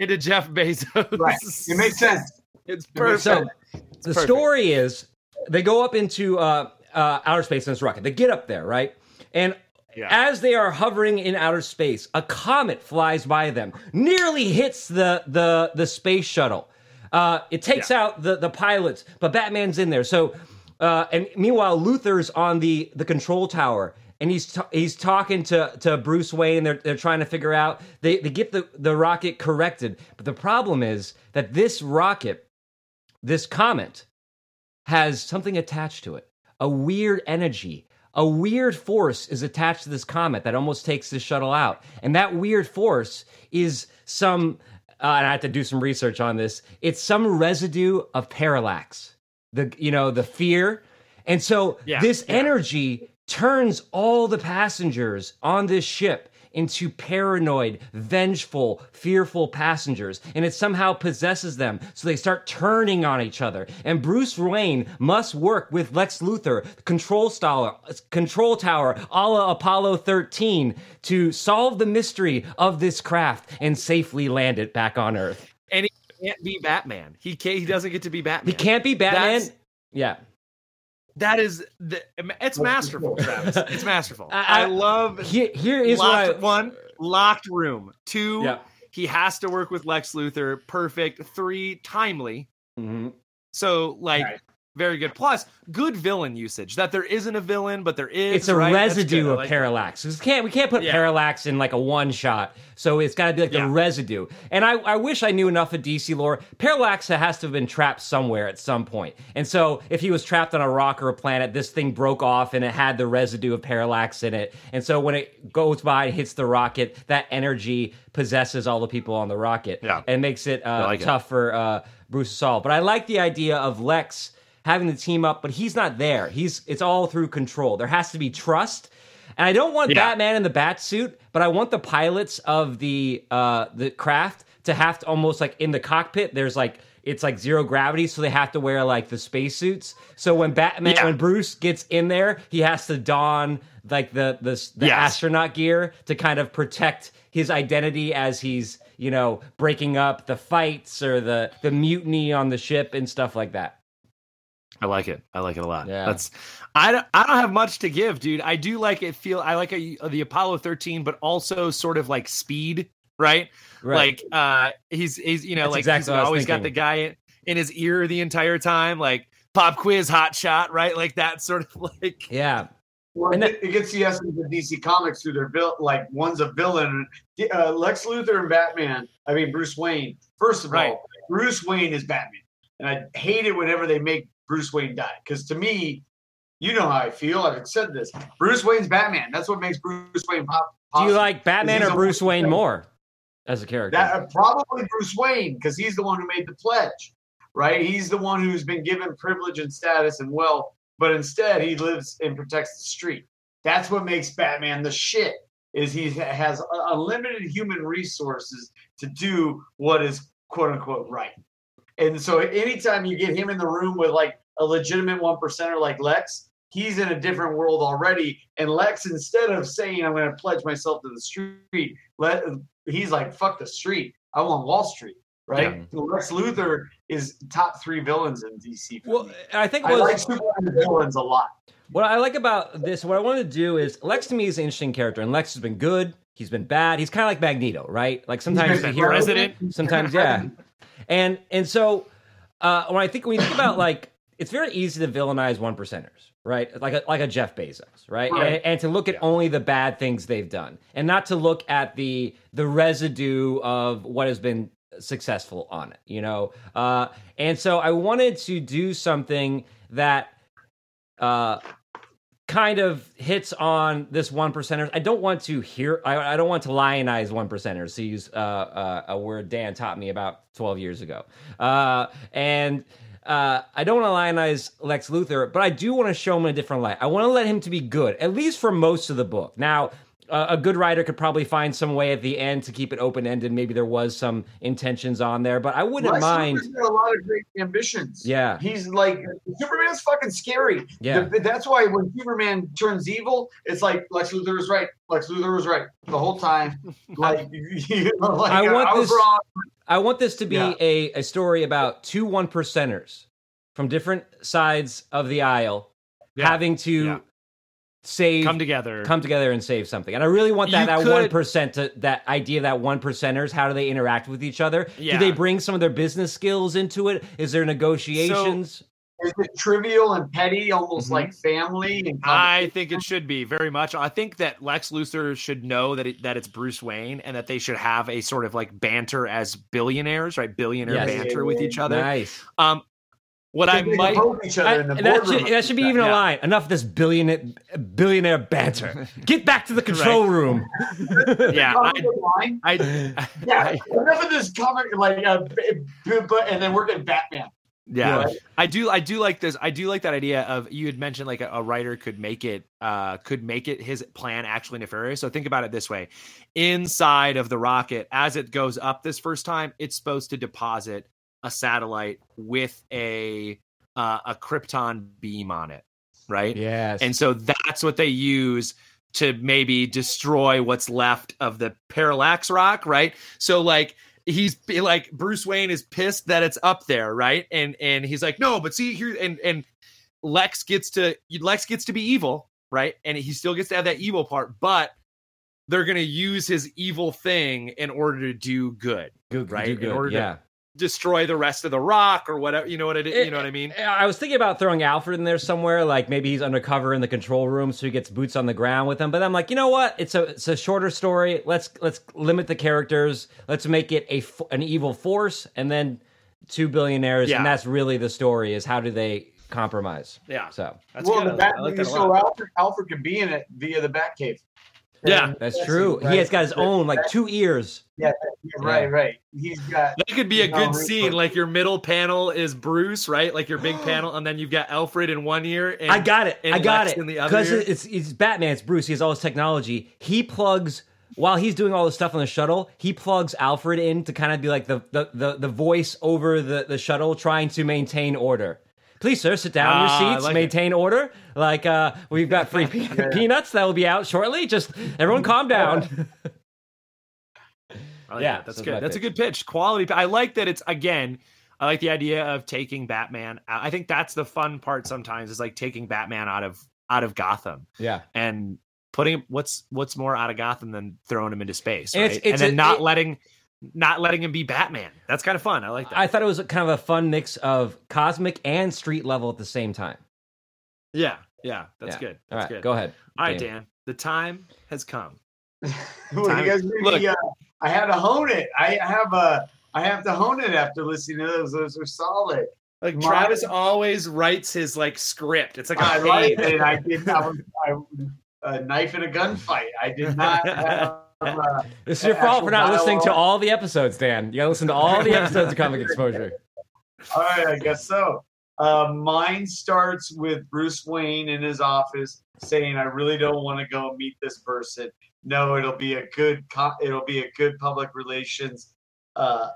into Jeff Bezos. Right. It makes sense. It's perfect. So sense. the perfect. story is they go up into uh, uh, outer space in this rocket. They get up there, right? And Yeah. as they are hovering in outer space, a comet flies by them, nearly hits the the the space shuttle. Uh, it takes out the the pilots, but Batman's in there. So, uh, and meanwhile, Luthor's on the the control tower, and he's ta- he's talking to to Bruce Wayne. They're they're trying to figure out they they get the the rocket corrected, but the problem is that this rocket, this comet, has something attached to it, a weird energy. A weird force is attached to this comet that almost takes the shuttle out. And that weird force is some, uh, and I had to do some research on this. It's some residue of parallax, the you know the fear, and so Yeah, this yeah. energy turns all the passengers on this ship into paranoid, vengeful, fearful passengers, and it somehow possesses them. So they start turning on each other. And Bruce Wayne must work with Lex Luthor, control tower, control tower, a la Apollo 13, to solve the mystery of this craft and safely land it back on Earth. and he can't be Batman. He can't. He doesn't get to be Batman. He can't be Batman. That's- yeah. That is the. It's masterful, Travis. It's masterful. I- I, I- love Here, here is locked, what I, one locked room. Two, Yeah. he has to work with Lex Luthor. Perfect. Three, timely. Mhm. So like Right. Very good. Plus, good villain usage. That there isn't a villain, but there is. it's a right? Residue of like parallax. We can't we can't put Yeah. parallax in like a one shot. So it's got to be like Yeah. a residue. And I, I wish I knew enough of DC lore. Parallax has to have been trapped somewhere at some point. And so if he was trapped on a rock or a planet, this thing broke off and it had the residue of parallax in it. And so when it goes by and hits the rocket, that energy possesses all the people on the rocket. Yeah. And makes it uh, like it. tough for uh, Bruce solve. But I like the idea of Lex having the team up, but he's not there. He's it's all through control. There has to be trust. And I don't want Yeah. Batman in the bat suit, but I want the pilots of the uh the craft to have to almost like in the cockpit, there's like it's like zero gravity, so they have to wear like the spacesuits. So when Batman Yeah. when Bruce gets in there, he has to don like the the, the Yes. astronaut gear to kind of protect his identity as he's, you know, breaking up the fights or the the mutiny on the ship and stuff like that. I like it. I like it a lot. Yeah. That's I don't I don't have much to give, dude. I do like it feel I like a, the Apollo 13 but also sort of like speed, right? Like uh he's he's you know That's like exactly he's what I always got the guy in, in his ear the entire time like pop quiz hot shot, right? Like that sort of like yeah. Well, And it, it gets the essence of DC Comics through their built like one's a villain. Uh, Lex Luthor and Batman. I mean Bruce Wayne. First of Right. all, Bruce Wayne is Batman, and I hate it whenever they make Bruce Wayne died. Because to me, you know how I feel. I've said this. Bruce Wayne's Batman. That's what makes Bruce Wayne pop. Do you like Batman or Bruce Wayne more as a character? That uh, probably Bruce Wayne because he's the one who made the pledge, right? He's the one who's been given privilege and status and wealth, but instead he lives and protects the street. That's what makes Batman the shit. Is he has unlimited human resources to do what is quote unquote right. And so anytime you get him in the room with like a legitimate one percenter like Lex, he's in a different world already. And Lex, instead of saying I'm going to pledge myself to the street, let he's like fuck the street. I want Wall Street, right? Lex Luthor is top three villains in DC. for well, me. I think I was like Superman villains a lot. what I like about this. What I want to do is Lex to me is an interesting character, and Lex has been good. He's been bad. He's kind of like Magneto, right? Like sometimes you been hear president. sometimes yeah, and and so uh, when I think when you think about like it's very easy to villainize one percenters, right? Like a, like a Jeff Bezos, right? Right. And, and to look at only the bad things they've done, and not to look at the the residue of what has been successful on it, you know. Uh, and so I wanted to do something that uh, kind of hits on this one percenters. I don't want to hear. I, I don't want to lionize one percenters. To use uh, uh, a word Dan taught me about twelve years ago. Uh, and uh, I don't want to lionize Lex Luthor, but I do want to show him in a different light. I want to let him to be good, at least for most of the book. Now. Uh, a good writer could probably find some way at the end to keep it open ended. Maybe there was some intentions on there, but I wouldn't Lex mind. Luthor's got a lot of great ambitions. Yeah. he's like Superman's fucking scary. Yeah. The- that's why when Superman turns evil, it's like Lex Luthor was right. Lex Luthor was right the whole time. Like, you know, like I want was this- wrong. I want this to be Yeah. a, a story about two one percenters from different sides of the aisle Yeah. having to Yeah. Save come together. come together and save something. And I really want that You that one percent to that idea of that one percenters. How do they interact with each other? Yeah. Do they bring some of their business skills into it? Is there negotiations? Is it trivial and petty, almost Mhm. like family? And I think it should be very much. I think that Lex Luthor should know that it, that it's Bruce Wayne and that they should have a sort of like banter as billionaires, right? Billionaire Yes. banter with each other. nice. Um, what I might poke each other I- in the and that should, that should be even a line. Enough of this billionaire billionaire banter. Get back to the control room. yeah, Come I, to the line. I, Yeah, enough of this comic, like, uh, and then we're getting Batman. yeah. Right? I do I do like this. I do like that idea of you had mentioned like a, a writer could make it uh could make it his plan actually nefarious. So think about it this way. Inside of the rocket as it goes up this first time, it's supposed to deposit a satellite with a uh, a krypton beam on it, right? Yes. And so that's what they use to maybe destroy what's left of the parallax rock, right? So like he's like Bruce Wayne is pissed that it's up there, right? And and he's like, "No, but see here and and Lex gets to Lex gets to be evil, right? And he still gets to have that evil part, but they're going to use his evil thing in order to do good, Good, right? do In good, order to- yeah. Destroy the rest of the rock or whatever, you know what it is, eh, you know what I mean? Eh, I was thinking about throwing Alfred in there somewhere, like maybe he's undercover in the control room, so he gets boots on the ground with him. But I'm like, you know what? It's a it's a shorter story. Let's let's limit the characters. Let's make it a f- an evil force, and then two billionaires, Yeah. and that's really the story. Is how do they compromise? Yeah. So That's well, good. the Bat- like that so. Alfred, Alfred can be in it via the Batcave. Yeah. That's that's true. right. He has got his own like two ears. Yeah, right, right. He's got That could be a good scene. Like your middle panel is Bruce, right? Like your big panel, and then you've got Alfred in one ear. And I got it. and I got Lex it. in the other Because it's it's Batman. It's Bruce. He has all his technology. He plugs while he's doing all the stuff on the shuttle. He plugs Alfred in to kind of be like the the the, the voice over the the shuttle, trying to maintain order. Please, sir, sit down in Ah, your seats. like maintain order. Like uh, we've got free pe- peanuts that will be out shortly. Just everyone, calm down. Like Yeah, that. that's good. That's a good pitch. Quality. I like that. It's again. I like the idea of taking Batman. out. I think that's the fun part. Sometimes is like taking Batman out of out of Gotham yeah. and putting what's what's more out of Gotham than throwing him into space, And it's- it's and then not it- letting not letting him be Batman. That's kind of fun. I like that. I thought it was kind of a fun mix of cosmic and street level at the same time. yeah, yeah. That's Yeah. good. That's right, good. go ahead. All right, Dan. Dan. The time has come. Well, Time- you guys made Look. me, uh, I had to hone it. I have a. I have to hone it after listening to those. Those are solid. Like My- Travis always writes his like script. It's like a I like page. it. I did. I was I, a knife in a gunfight. I did not have. Uh, This is your fault for not Actual listening to all the episodes, Dan. You gotta listen to all the episodes of Comic Exposure. all right, I guess so. Uh, mine starts with Bruce Wayne in his office saying, "I really don't want to go meet this person. No, it'll be a good. Co- it'll be a good public relations uh,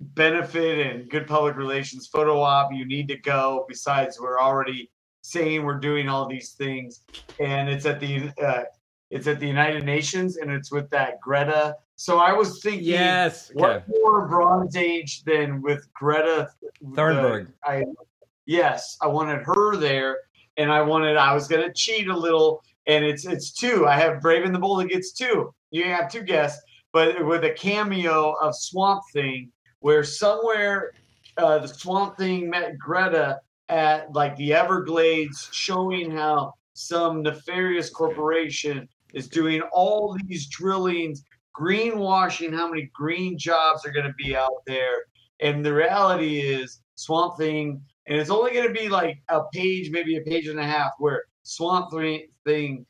benefit and good public relations photo op. You need to go. Besides, we're already saying we're doing all these things, and it's at the uh, it's at the United Nations, and it's with that Greta. So I was thinking, Yes. Okay. what more Bronze Age than with Greta Thunberg. the- I yes, I wanted her there, and I wanted I was gonna cheat a little, and it's it's two. I have Brave and the Bold. It gets two. You have two guests, but with a cameo of Swamp Thing, where somewhere uh, the Swamp Thing met Greta at like the Everglades, showing how some nefarious corporation is doing all these drillings, greenwashing how many green jobs are going to be out there. And the reality is, Swamp Thing, and it's only going to be like a page, maybe a page and a half, where Swamp Thing,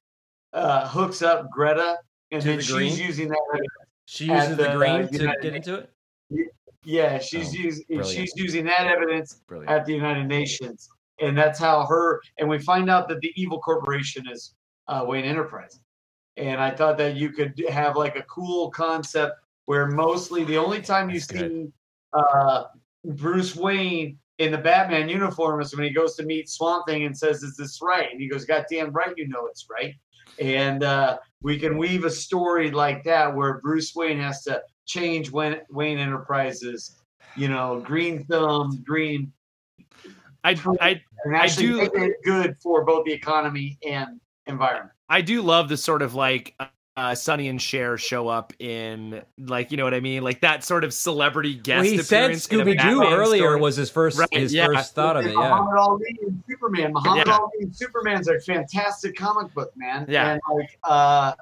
uh, hooks up Greta, and To then the she's green? using that. She uses the, the, green uh, to United get into it. Yeah, she's Oh, using brilliant. she's using that evidence Brilliant. at the United Nations, and that's how her. And we find out that the evil corporation is uh, Wayne Enterprise. And I thought that you could have like a cool concept where mostly the only time you That's see uh, Bruce Wayne in the Batman uniform is when he goes to meet Swamp Thing and says, "Is this right?" And he goes, "God damn right, you know it's right." And uh, we can weave a story like that where Bruce Wayne has to change Wayne, Wayne Enterprises, you know, green thumb, green I, I, I do- good for both the economy and environment. I do love the sort of like uh, Sonny and Cher show up in like you know what I mean, like that sort of celebrity guest. Well, he said appearance in Scooby Doo earlier story. was his first Right, his yeah. first thought of it. Yeah. Muhammad Ali and Superman. Muhammad Yeah. Ali and Superman's a fantastic comic book, man. Yeah. And like, uh,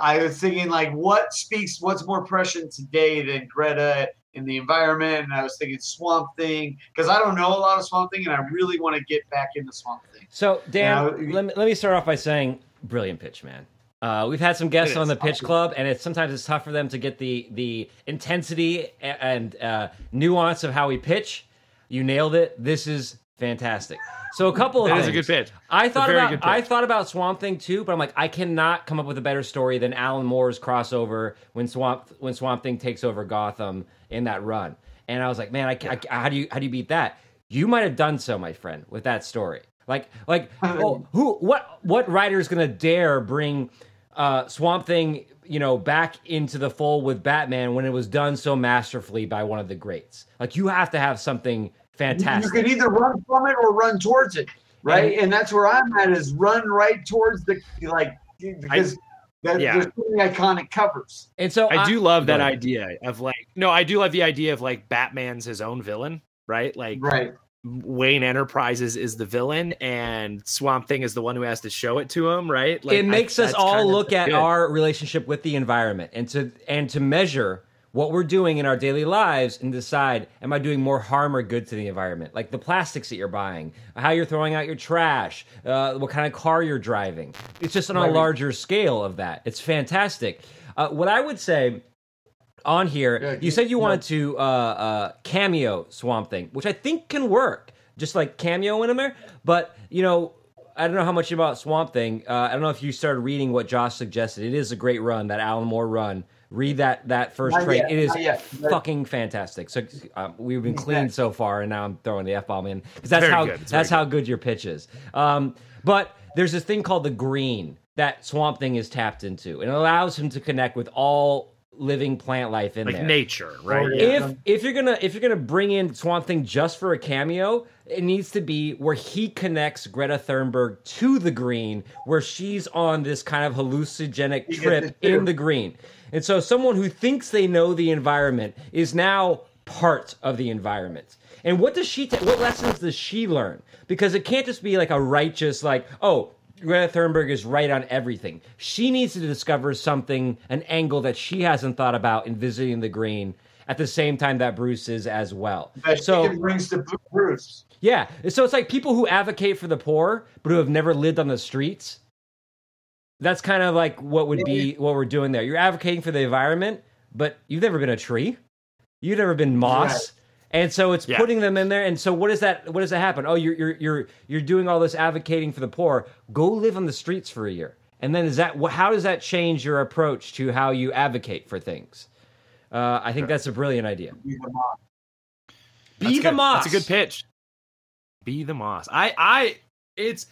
I was thinking, like, what speaks? What's more prescient today than Greta and the environment? And I was thinking Swamp Thing because I don't know a lot of Swamp Thing, and I really want to get back into Swamp Thing. So Dan, Yeah. let me let me start off by saying, brilliant pitch, man. Uh, we've had some guests on the pitch club, and it's sometimes it's tough for them to get the the intensity and uh, nuance of how we pitch. You nailed it. This is fantastic. So a couple of That things. is a good pitch. I thought about I thought about Swamp Thing too, but I'm like I cannot come up with a better story than Alan Moore's crossover when Swamp when Swamp Thing takes over Gotham in that run. And I was like, man, I, I- how do you how do you beat that? You might have done so, my friend, with that story. Like like oh, who what what writer is gonna dare bring uh, Swamp Thing you know back into the fold with Batman when it was done so masterfully by one of the greats? Like you have to have something fantastic. You can either run from it or run towards it, right? And, that's where I'm at is run right towards the like because that, yeah. there's so many iconic covers. and so I do love that Go idea of like no, I do love the idea of like Batman's his own villain, right? Like Right. Wayne Enterprises is the villain and Swamp Thing is the one who has to show it to him, right? Like, it I- makes us all look at good. our relationship with the environment and to and to measure what we're doing in our daily lives and decide am i doing more harm or good to the environment? Like the plastics that you're buying how you're throwing out your trash uh, what kind of car you're driving. It's just on a larger scale of that. It's fantastic. Uh, what i would say on here Yeah, you said you yeah. wanted to uh, uh, cameo swamp thing which i think can work just like cameo in there but you know I don't know how much about Swamp Thing. Uh, I don't know if you started reading what Josh suggested. It is a great run, that Alan Moore run. Read that that first trade. it is not yet, but- fucking fantastic. So um, we've been clean so far, and now I'm throwing the f bomb in because that's Very how that's very how good your pitch is. Um, but there's this thing called the green that Swamp Thing is tapped into, and it allows him to connect with all living plant life in like there nature, right? Oh, Yeah. yeah. if if you're gonna if you're gonna bring in Swamp Thing just for a cameo, it needs to be where he connects Greta Thunberg to the green, where she's on this kind of hallucinogenic You get trip in the green. And so someone who thinks they know the environment is now part of the environment. And what does she ta- what lessons does she learn? Because it can't just be like a righteous like, oh, Greta Thunberg is right on everything. She needs to discover something, an angle that she hasn't thought about in visiting the green at the same time that Bruce is as well. That So brings to Bruce. yeah, so it's like people who advocate for the poor but who have never lived on the streets. That's kind of like what would be what we're doing there. You're advocating for the environment, but you've never been a tree. You've never been moss. Right. And so it's Yeah. putting them in there. And so what does that what does that happen? Oh, you're you're you're you're doing all this advocating for the poor. Go live on the streets for a year. And then is that how does that change your approach to how you advocate for things? Uh, I think that's a brilliant idea. Be the mob. Be That's the good. moss. That's a good pitch. Be the moss. I I it's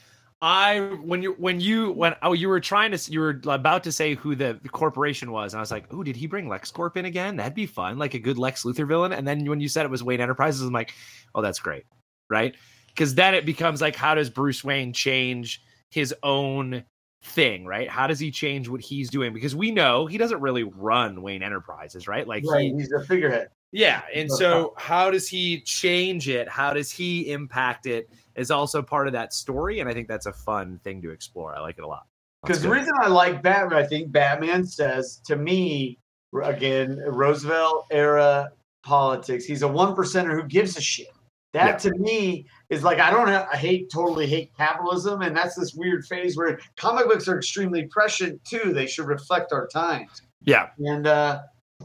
I when you when you when oh you were trying to you were about to say who the, the corporation was and I was like oh did he bring LexCorp in again that'd be fun like a good Lex Luthor villain and then when you said it was Wayne Enterprises I'm like oh that's great right because then it becomes like how does Bruce Wayne change his own thing right how does he change what he's doing because we know he doesn't really run Wayne Enterprises right like Right. he He's a figurehead. yeah, and so how does he change it? How does he impact it? Is also part of that story, and I think that's a fun thing to explore. I like it a lot. Because the reason I like Batman, I think Batman says to me, again, Roosevelt era politics. He's a one percenter who gives a shit. That to me is like I don't ha- I hate totally hate capitalism, and that's this weird phase where comic books are extremely prescient too. They should reflect our times. Yeah, And uh,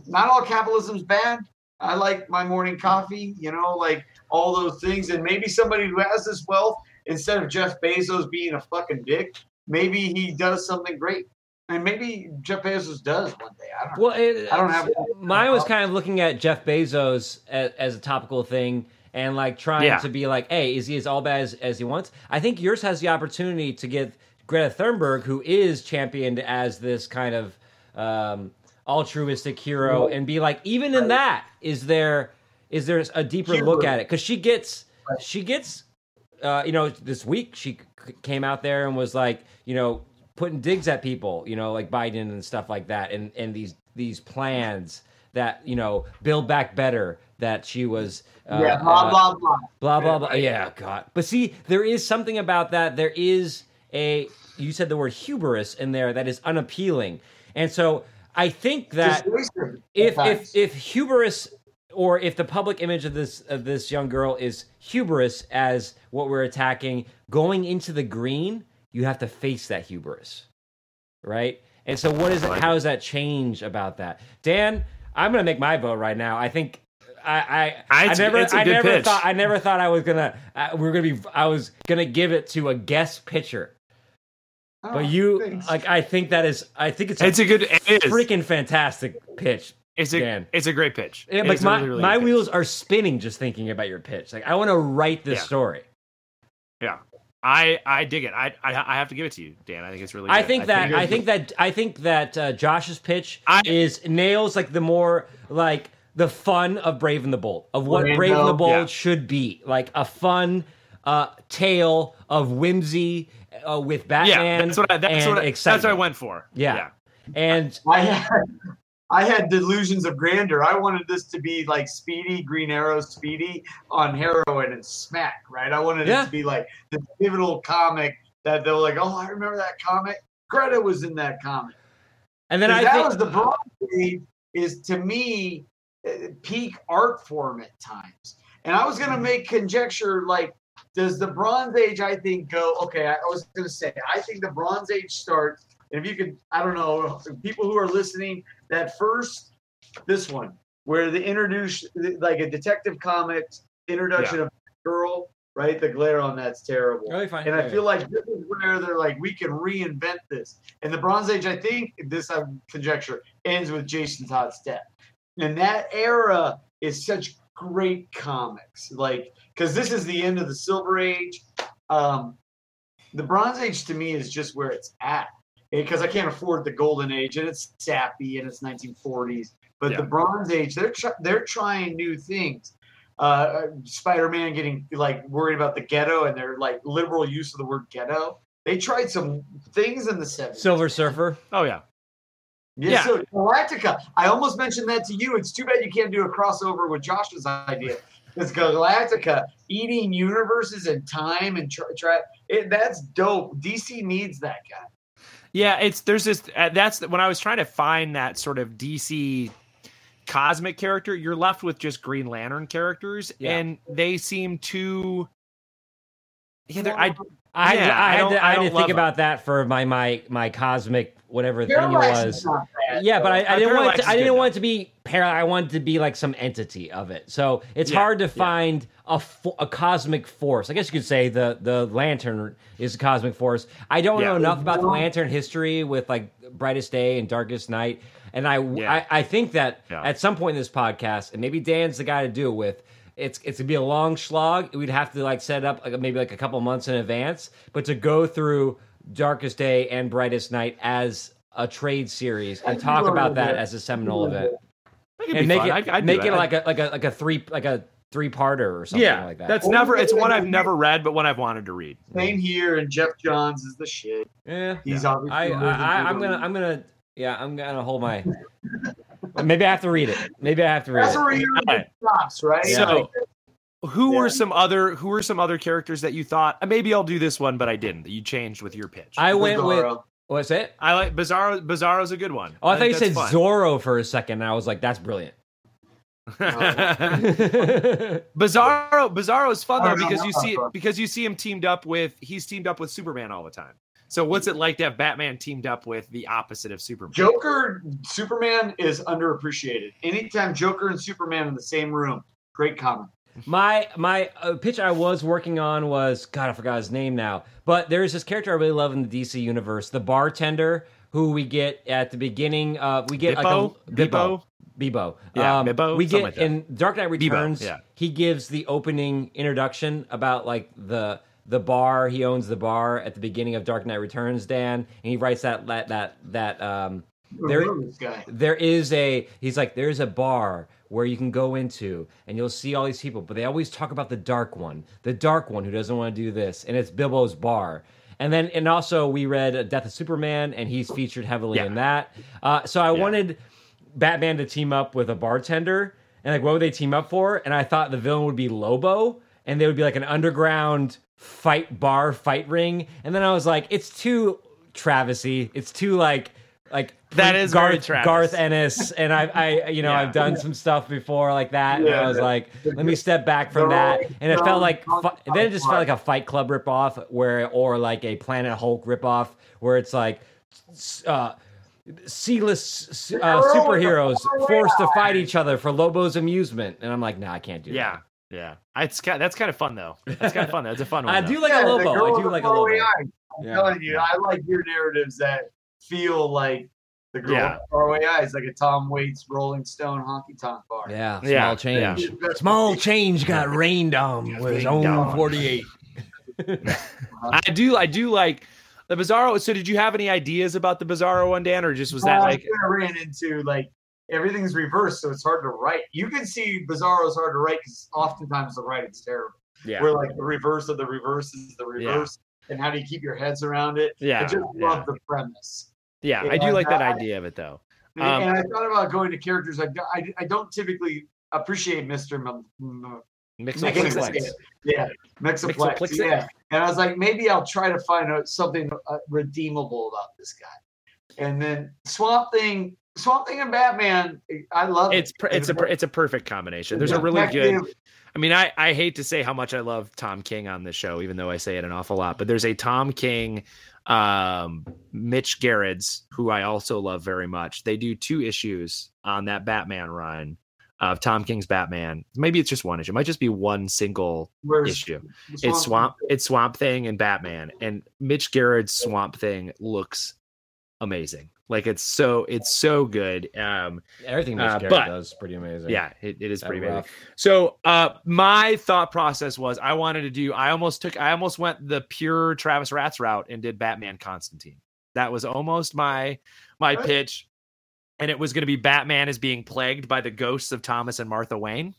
not all capitalism's bad. I like my morning coffee, you know, like all those things. And maybe somebody who has this wealth, instead of Jeff Bezos being a fucking dick, maybe he does something great. And maybe Jeff Bezos does one day. I don't know. Well, it, I don't have- Mine was kind of looking at Jeff Bezos as, as a topical thing and like trying Yeah. to be like, hey, is he as all bad as, as he wants? I think yours has the opportunity to get Greta Thunberg, who is championed as this kind of um, altruistic hero, and be like, even in that, is there is there a deeper look at it? Because she gets she gets uh, you know, this week she c- came out there and was like, you know, putting digs at people, you know, like Biden and stuff like that, and and these these plans that you know build back better that she was uh, yeah, blah uh, blah blah. blah blah blah. Yeah, God. But see, there is something about that. There is a you said the word hubris in there that is unappealing, and so I think that if if if hubris or if the public image of this of this young girl is hubris as what we're attacking going into the green you have to face that hubris right and so what is it how does that change about that dan i'm gonna make my vote right now i think I I, I never it's a I good never pitch. thought I never thought I was gonna uh, we are gonna be I was gonna give it to a guest pitcher, Oh, but you thanks. like I think that is I think it's a, It's a good. It is. freaking fantastic pitch. It's a. Dan. It's a great pitch. Yeah, It like my, really, really my good pitch. wheels are spinning just thinking about your pitch. Like I want to write this Yeah. story. Yeah. I I dig it. I, I I have to give it to you, Dan. I think it's really. I good. think that I it's- think that I think that uh, Josh's pitch I- is nails like the more like the fun of Brave and the Bold of what Brando, Brave and the Bold yeah. should be like a fun uh, tale of whimsy uh, with Batman. Yeah, that's what I. That's and what I, that's what I went for. Yeah. And I had I had delusions of grandeur. I wanted this to be like Speedy, Green Arrow, Speedy on heroin and smack, right? I wanted Yeah. it to be like the pivotal comic that they're like, oh, I remember that comic. Greta was in that comic. and then I that think was the Bronze Age is to me uh, peak art form at times. And I was Mm-hmm. gonna make conjecture like, does the Bronze Age? I think go okay. I, was gonna say I think the Bronze Age starts. And if you could, I don't know, people who are listening, that first this one where they introduce like a detective comics introduction of girl, right? The glare on that's terrible. Really fine. And Yeah, I feel like this is where they're like, we can reinvent this. And the Bronze Age, I think, this I conjecture, ends with Jason Todd's death. And that era is such great comics. Like, because this is the end of the Silver Age. Um, the Bronze Age to me is just where it's at. Because I can't afford the Golden Age, and it's sappy, and it's 1940s. But Yeah. the Bronze Age, they're tr- they're trying new things uh, Spider-Man getting like worried about the ghetto and their like liberal use of the word ghetto. They tried some things in the 70s. Silver Surfer. Oh yeah. yeah, yeah. So Galactus. I almost mentioned that to you. It's too bad you can't do a crossover with Josh's idea. It's Galactus eating universes and time and try, try it, that's dope. DC needs that guy. Yeah, it's there's this. Uh, that's when I was trying to find that sort of DC cosmic character. You're left with just Green Lantern characters, Yeah. and they seem too. Yeah, I I Yeah, I I had, don't- to, I I think about that for my my my cosmic whatever thing it was. is bad, Yeah, but I. I didn't want Parallax it to, is I didn't want it to be parallel. I wanted it to be like some entity of it. So it's Yeah, hard to yeah. find a fo- a cosmic force. I guess you could say the the lantern is a cosmic force. I don't know enough about the lantern history with like brightest day and darkest night. And I Yeah. I, I think that Yeah. at some point in this podcast, and maybe Dan's the guy to do it with. It's it's gonna be a long slog. We'd have to like set up like maybe like a couple months in advance, but to go through Darkest Day and Brightest Night as a trade series and talk about that as a seminal event and make fun. it I'd- I'd make it like a like a like a three like a three parter or something yeah, like that. that's Well, never. It's one I've yeah. never read, but one I've wanted to read. Same here, and Geoff Johns is the shit. yeah. He's obviously. I, I, I I'm gonna I'm gonna yeah I'm gonna hold my. Maybe I have to read it. Maybe I have to read That's it. where you're Alright. stops, right? Yeah. So, who Yeah. were some other who were some other characters that you thought "Uh, maybe I'll do this one, but I didn't? That you changed with your pitch. I went with Bizarro. what's it? I like Bizarro. Bizarro's a good one. Oh, I, thought you said fun. Zorro for a second, and I was like, "That's brilliant." Bizarro Bizarro is fun though because you see because you see him teamed up with he's teamed up with Superman all the time. So what's it like to have Batman teamed up with the opposite of Superman? Joker, Superman is underappreciated. Anytime Joker and Superman in the same room, great comic. My my uh, pitch I was working on was God I forgot his name now, but there's this character I really love in the DC universe, the bartender who we get at the beginning. Uh, we get Bippo? like a Bibbo. Bebo. Yeah, um, Bibbo, We get like in Dark Knight Returns. yeah. He gives the opening introduction about like the the bar. He owns the bar at the beginning of Dark Knight Returns. Dan, and he writes that that that that um. There- Remember there is a he's like there's a bar where you can go into and you'll see all these people, but they always talk about the dark one, the dark one who doesn't want to do this, and it's Bibbo's bar. And then, and also, we read Death of Superman, and he's featured heavily Yeah. in that. Uh, so I wanted Batman to team up with a bartender, and like, what would they team up for? And I thought the villain would be Lobo, and they would be like an underground fight bar, fight ring. And then I was like, it's too Travisy. It's too like like That is Garth Travis. Garth Ennis, and I, I, you know, Yeah. I've done some stuff before like that, and I was the- like, let me step back from they're that, and it they're felt like, fi- then it just felt like a Fight Club ripoff, where or like a Planet Hulk ripoff, where it's like, s- uh, C-list uh, superheroes forced to fight each other for Lobo's amusement, and I'm like, nah, I can't do Yeah, that. yeah. It's kind. That's kind of fun though. That's kind of fun. That's a fun one. I though. do like Yeah, a Lobo. I do like a Lobo. eyes. I'm Yeah. telling you, I like your narratives that feel like the girl Yeah. with faraway eyes, like a Tom Waits Rolling Stone honky tonk bar. Yeah, small Yeah, change. yeah. Small change got rained on with his own 48. I do. I do like the Bizarro. So, did you have any ideas about the Bizarro one, Dan, or just was that Uh, like? I ran into like everything's reversed, so it's hard to write. You can see Bizarro's hard to write because oftentimes the writing's terrible. Yeah. Where like the reverse of the reverse is the reverse, and how do you keep your heads around it? Yeah, I just yeah. love the premise. Yeah, I Yeah, do like that I- idea of it though. And, Um, and I thought about going to characters. I, I, I don't typically appreciate Mister M- M- Mxyzptlk. Yeah, Mxyzptlk. Mxyzptlk. Yeah, and I was like, maybe I'll try to find out something uh, redeemable about this guy. And then Swamp Thing, Swamp Thing and Batman. I love It's it. per- it's a it's a perfect combination. There's a really good. I mean, I, I hate to say how much I love Tom King on this show, even though I say it an awful lot. But there's a Tom King, um, Mitch Gerads, who I also love very much. They do two issues on that Batman run of Tom King's Batman. Maybe it's just one issue. It might just be one single Where's issue. the It's Swamp. It's Swamp Thing and Batman, and Mitch Gerads' Swamp Thing looks amazing. Like it's so it's so good. Um, Everything Mitch Uh, Gerads but- does is pretty amazing. yeah, it, it is That pretty amazing. So uh my thought process was I wanted to do I almost took I almost went the pure Travis Ratz route and did Batman Constantine. That was almost my my Right. pitch. And it was going to be Batman is being plagued by the ghosts of Thomas and Martha Wayne.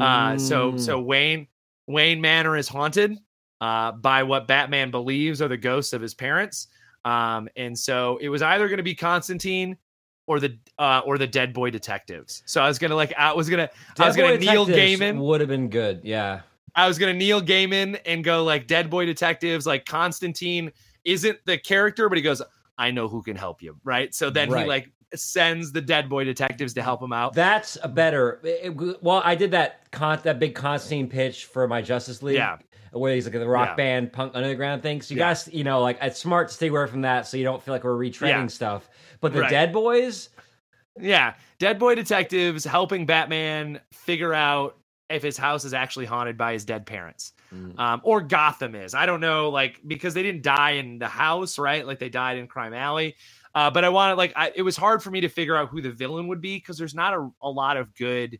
Uh so Mm. so Wayne Wayne Manor is haunted uh by what Batman believes are the ghosts of his parents. Um and so it was either going to be Constantine or the uh or the Dead Boy Detectives. So I was going to like I was going to I was Dead going Boy to Neil Gaiman Would have been good. Yeah. I was gonna Neil Gaiman and go like Dead Boy Detectives, like Constantine isn't the character, but he goes, I know who can help you, right? So then Right. he like sends the Dead Boy Detectives to help him out. That's a better. it- well, I did that con, that big Constantine pitch for my Justice League. Yeah. Where he's like the rock Yeah. band punk underground thing. So you Yeah. guys, you know, like it's smart to stay away from that so you don't feel like we're retreading Yeah. stuff. But the Right. Dead Boys, Yeah, Dead Boy Detectives helping Batman figure out if his house is actually haunted by his dead parents, Mm. um, or Gotham is. I don't know, like because they didn't die in the house, right? Like they died in Crime Alley. Uh, but I wanted, like, I, it was hard for me to figure out who the villain would be because there's not a, a lot of good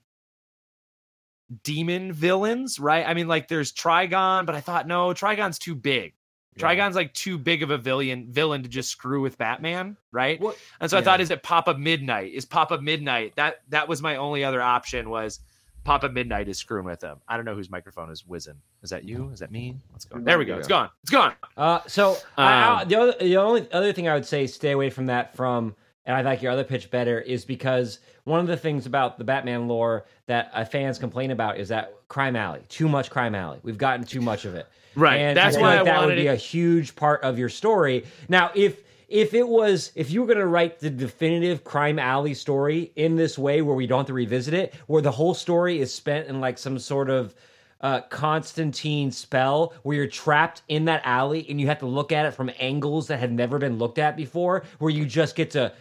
demon villains, right? I mean, like there's Trigon, but I thought no, Trigon's too big. Yeah. Trigon's like too big of a villain villain to just screw with Batman, right? What- And so I thought, is it Papa Midnight? Is Papa Midnight that that was my only other option was Papa Midnight is screwing with them. I don't know whose microphone is whizzing. Is that you? Is that me? Let's go. There we go. It's gone. It's gone. Uh, so I- I- Um, the other the only other thing I would say stay away from that from, and I like your other pitch better is because one of the things about the Batman lore that uh, fans complain about is that Crime Alley, too much Crime Alley. We've gotten too much of it. Right. And That's I feel why like I that would be it- a huge part of your story. Now, if if it was if you were going to write the definitive crime alley story in this way where we don't have to revisit it where the whole story is spent in like some sort of uh, Constantine spell where you're trapped in that alley and you have to look at it from angles that had never been looked at before, where you just get to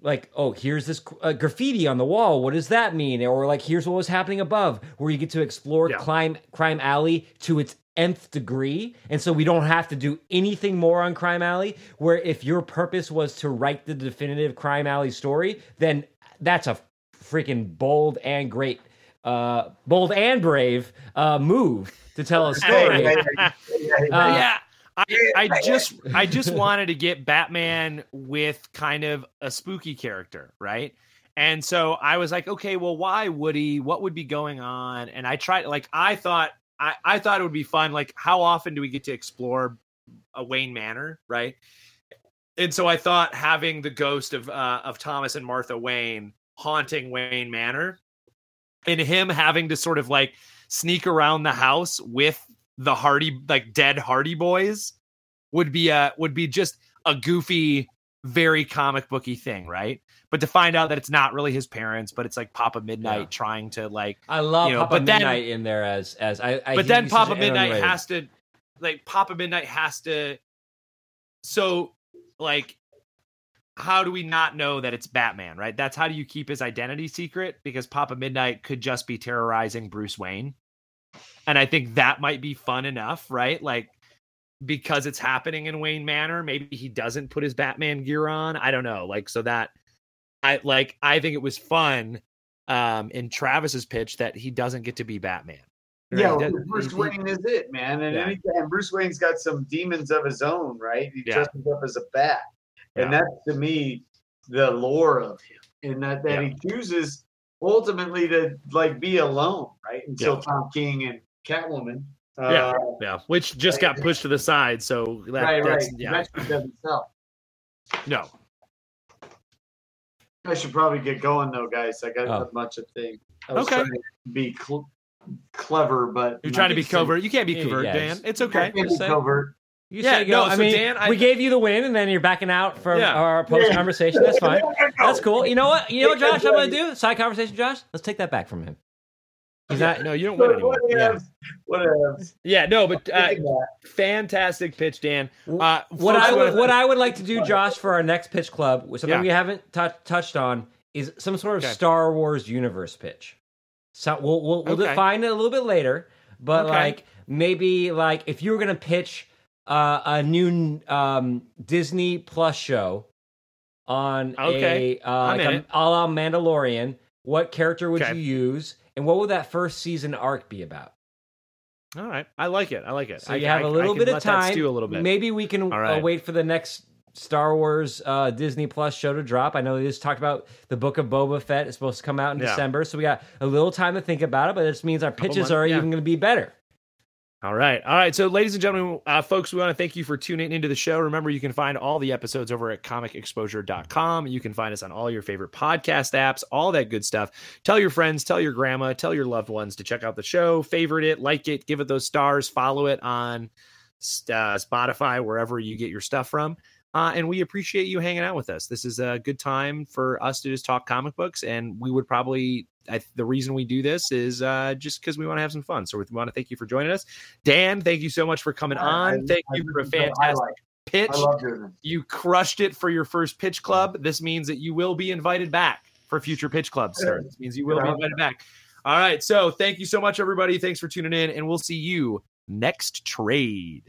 like, oh, here's this uh, graffiti on the wall. What does that mean? Or like, here's what was happening above, where you get to explore Yeah. crime crime alley to its nth degree, and so we don't have to do anything more on crime alley. Where if your purpose was to write the definitive crime alley story, then that's a freaking bold and great, uh, bold and brave uh, move to tell a story. Uh, yeah. I, I just I just wanted to get Batman with kind of a spooky character, right? And so I was like, okay, well, why Woody? What would be going on? And I tried, like, I thought, I, I thought it would be fun. Like, how often do we get to explore a Wayne Manor, right? And so I thought having the ghost of uh, of Thomas and Martha Wayne haunting Wayne Manor, and him having to sort of like sneak around the house with the Hardy, like dead Hardy Boys, would be a would be just a goofy, very comic booky thing, right? But to find out that it's not really his parents, but it's like Papa Midnight Yeah. trying to like I love You know, Papa but then- Midnight in there as as I. I but then Papa Midnight has to like Papa Midnight has to so like how do we not know that it's Batman, right? That's how do you keep his identity secret because Papa Midnight could just be terrorizing Bruce Wayne. And I think that might be fun enough, right? Like because it's happening in Wayne Manor, maybe he doesn't put his Batman gear on. I don't know. Like so that I like I think it was fun um in Travis's pitch that he doesn't get to be Batman. Yeah, well, Bruce he- Wayne is it, man. And, Yeah. any, and Bruce Wayne's got some demons of his own, right? He Yeah. dresses up as a bat. And Yeah. that's to me the lore of him. And that, that he chooses ultimately to like be alone, right? Until Yeah. Tom King and Catwoman. Yeah. Uh, Yeah, which just got pushed to the side. So that, right, right. yeah, Eventually doesn't sell. no. I should probably get going though, guys. I got Oh. a bunch of things. I was Okay. trying to be cl- clever, but You're trying to be not- covert. You can't be covert, yeah, Dan. it's- It's I okay. can't be covert. You Yeah, say go. no, I so mean, Dan, I- we gave you the win, and then you're backing out from Yeah. our post conversation. That's fine. That's cool. You know what? You know what, Josh? I'm gonna do side conversation, Josh. Let's take that back from him. He's Yeah, not. no, you don't win anymore. What Yeah. What? Yeah, no, but uh, Look at that. fantastic pitch, Dan. Uh, What folks I would, what I would like to do, Josh, for our next pitch club, something Yeah. we haven't tou- touched on, is some sort of Okay. Star Wars universe pitch. So we'll we'll, we'll Okay. define it a little bit later, but Okay. like maybe like if you were gonna pitch uh, a new um, Disney Plus show on Okay. a uh, I'm like a, a la Mandalorian, what character would Okay. you use, and what would that first season arc be about? All right, I like it. I like it. So I, you have a a little bit of time. stew a little bit. Maybe we can All uh, wait for the next Star Wars uh, Disney Plus show to drop. I know they just talked about the Book of Boba Fett is supposed to come out in Yeah. December, so we got a little time to think about it. But this means our pitches months, are yeah. even going to be better. All right. All right. So, ladies and gentlemen, uh, folks, we want to thank you for tuning into the show. Remember, you can find all the episodes over at comicexposure.com. You can find us on all your favorite podcast apps, all that good stuff. Tell your friends, tell your grandma, tell your loved ones to check out the show, favorite it, like it, give it those stars, follow it on uh, Spotify, wherever you get your stuff from. Uh, and we appreciate you hanging out with us. This is a good time for us to just talk comic books, and we would probably. I, the reason we do this is uh, just because we want to have some fun. So we want to thank you for joining us, Dan. Thank you so much for coming on. I- thank I you for a think it's a fantastic highlight. pitch. You crushed it for your first pitch club. This means that you will be invited back for future pitch clubs, sir. This means you will be invited back. All right. So thank you so much, everybody. Thanks for tuning in, and we'll see you next trade.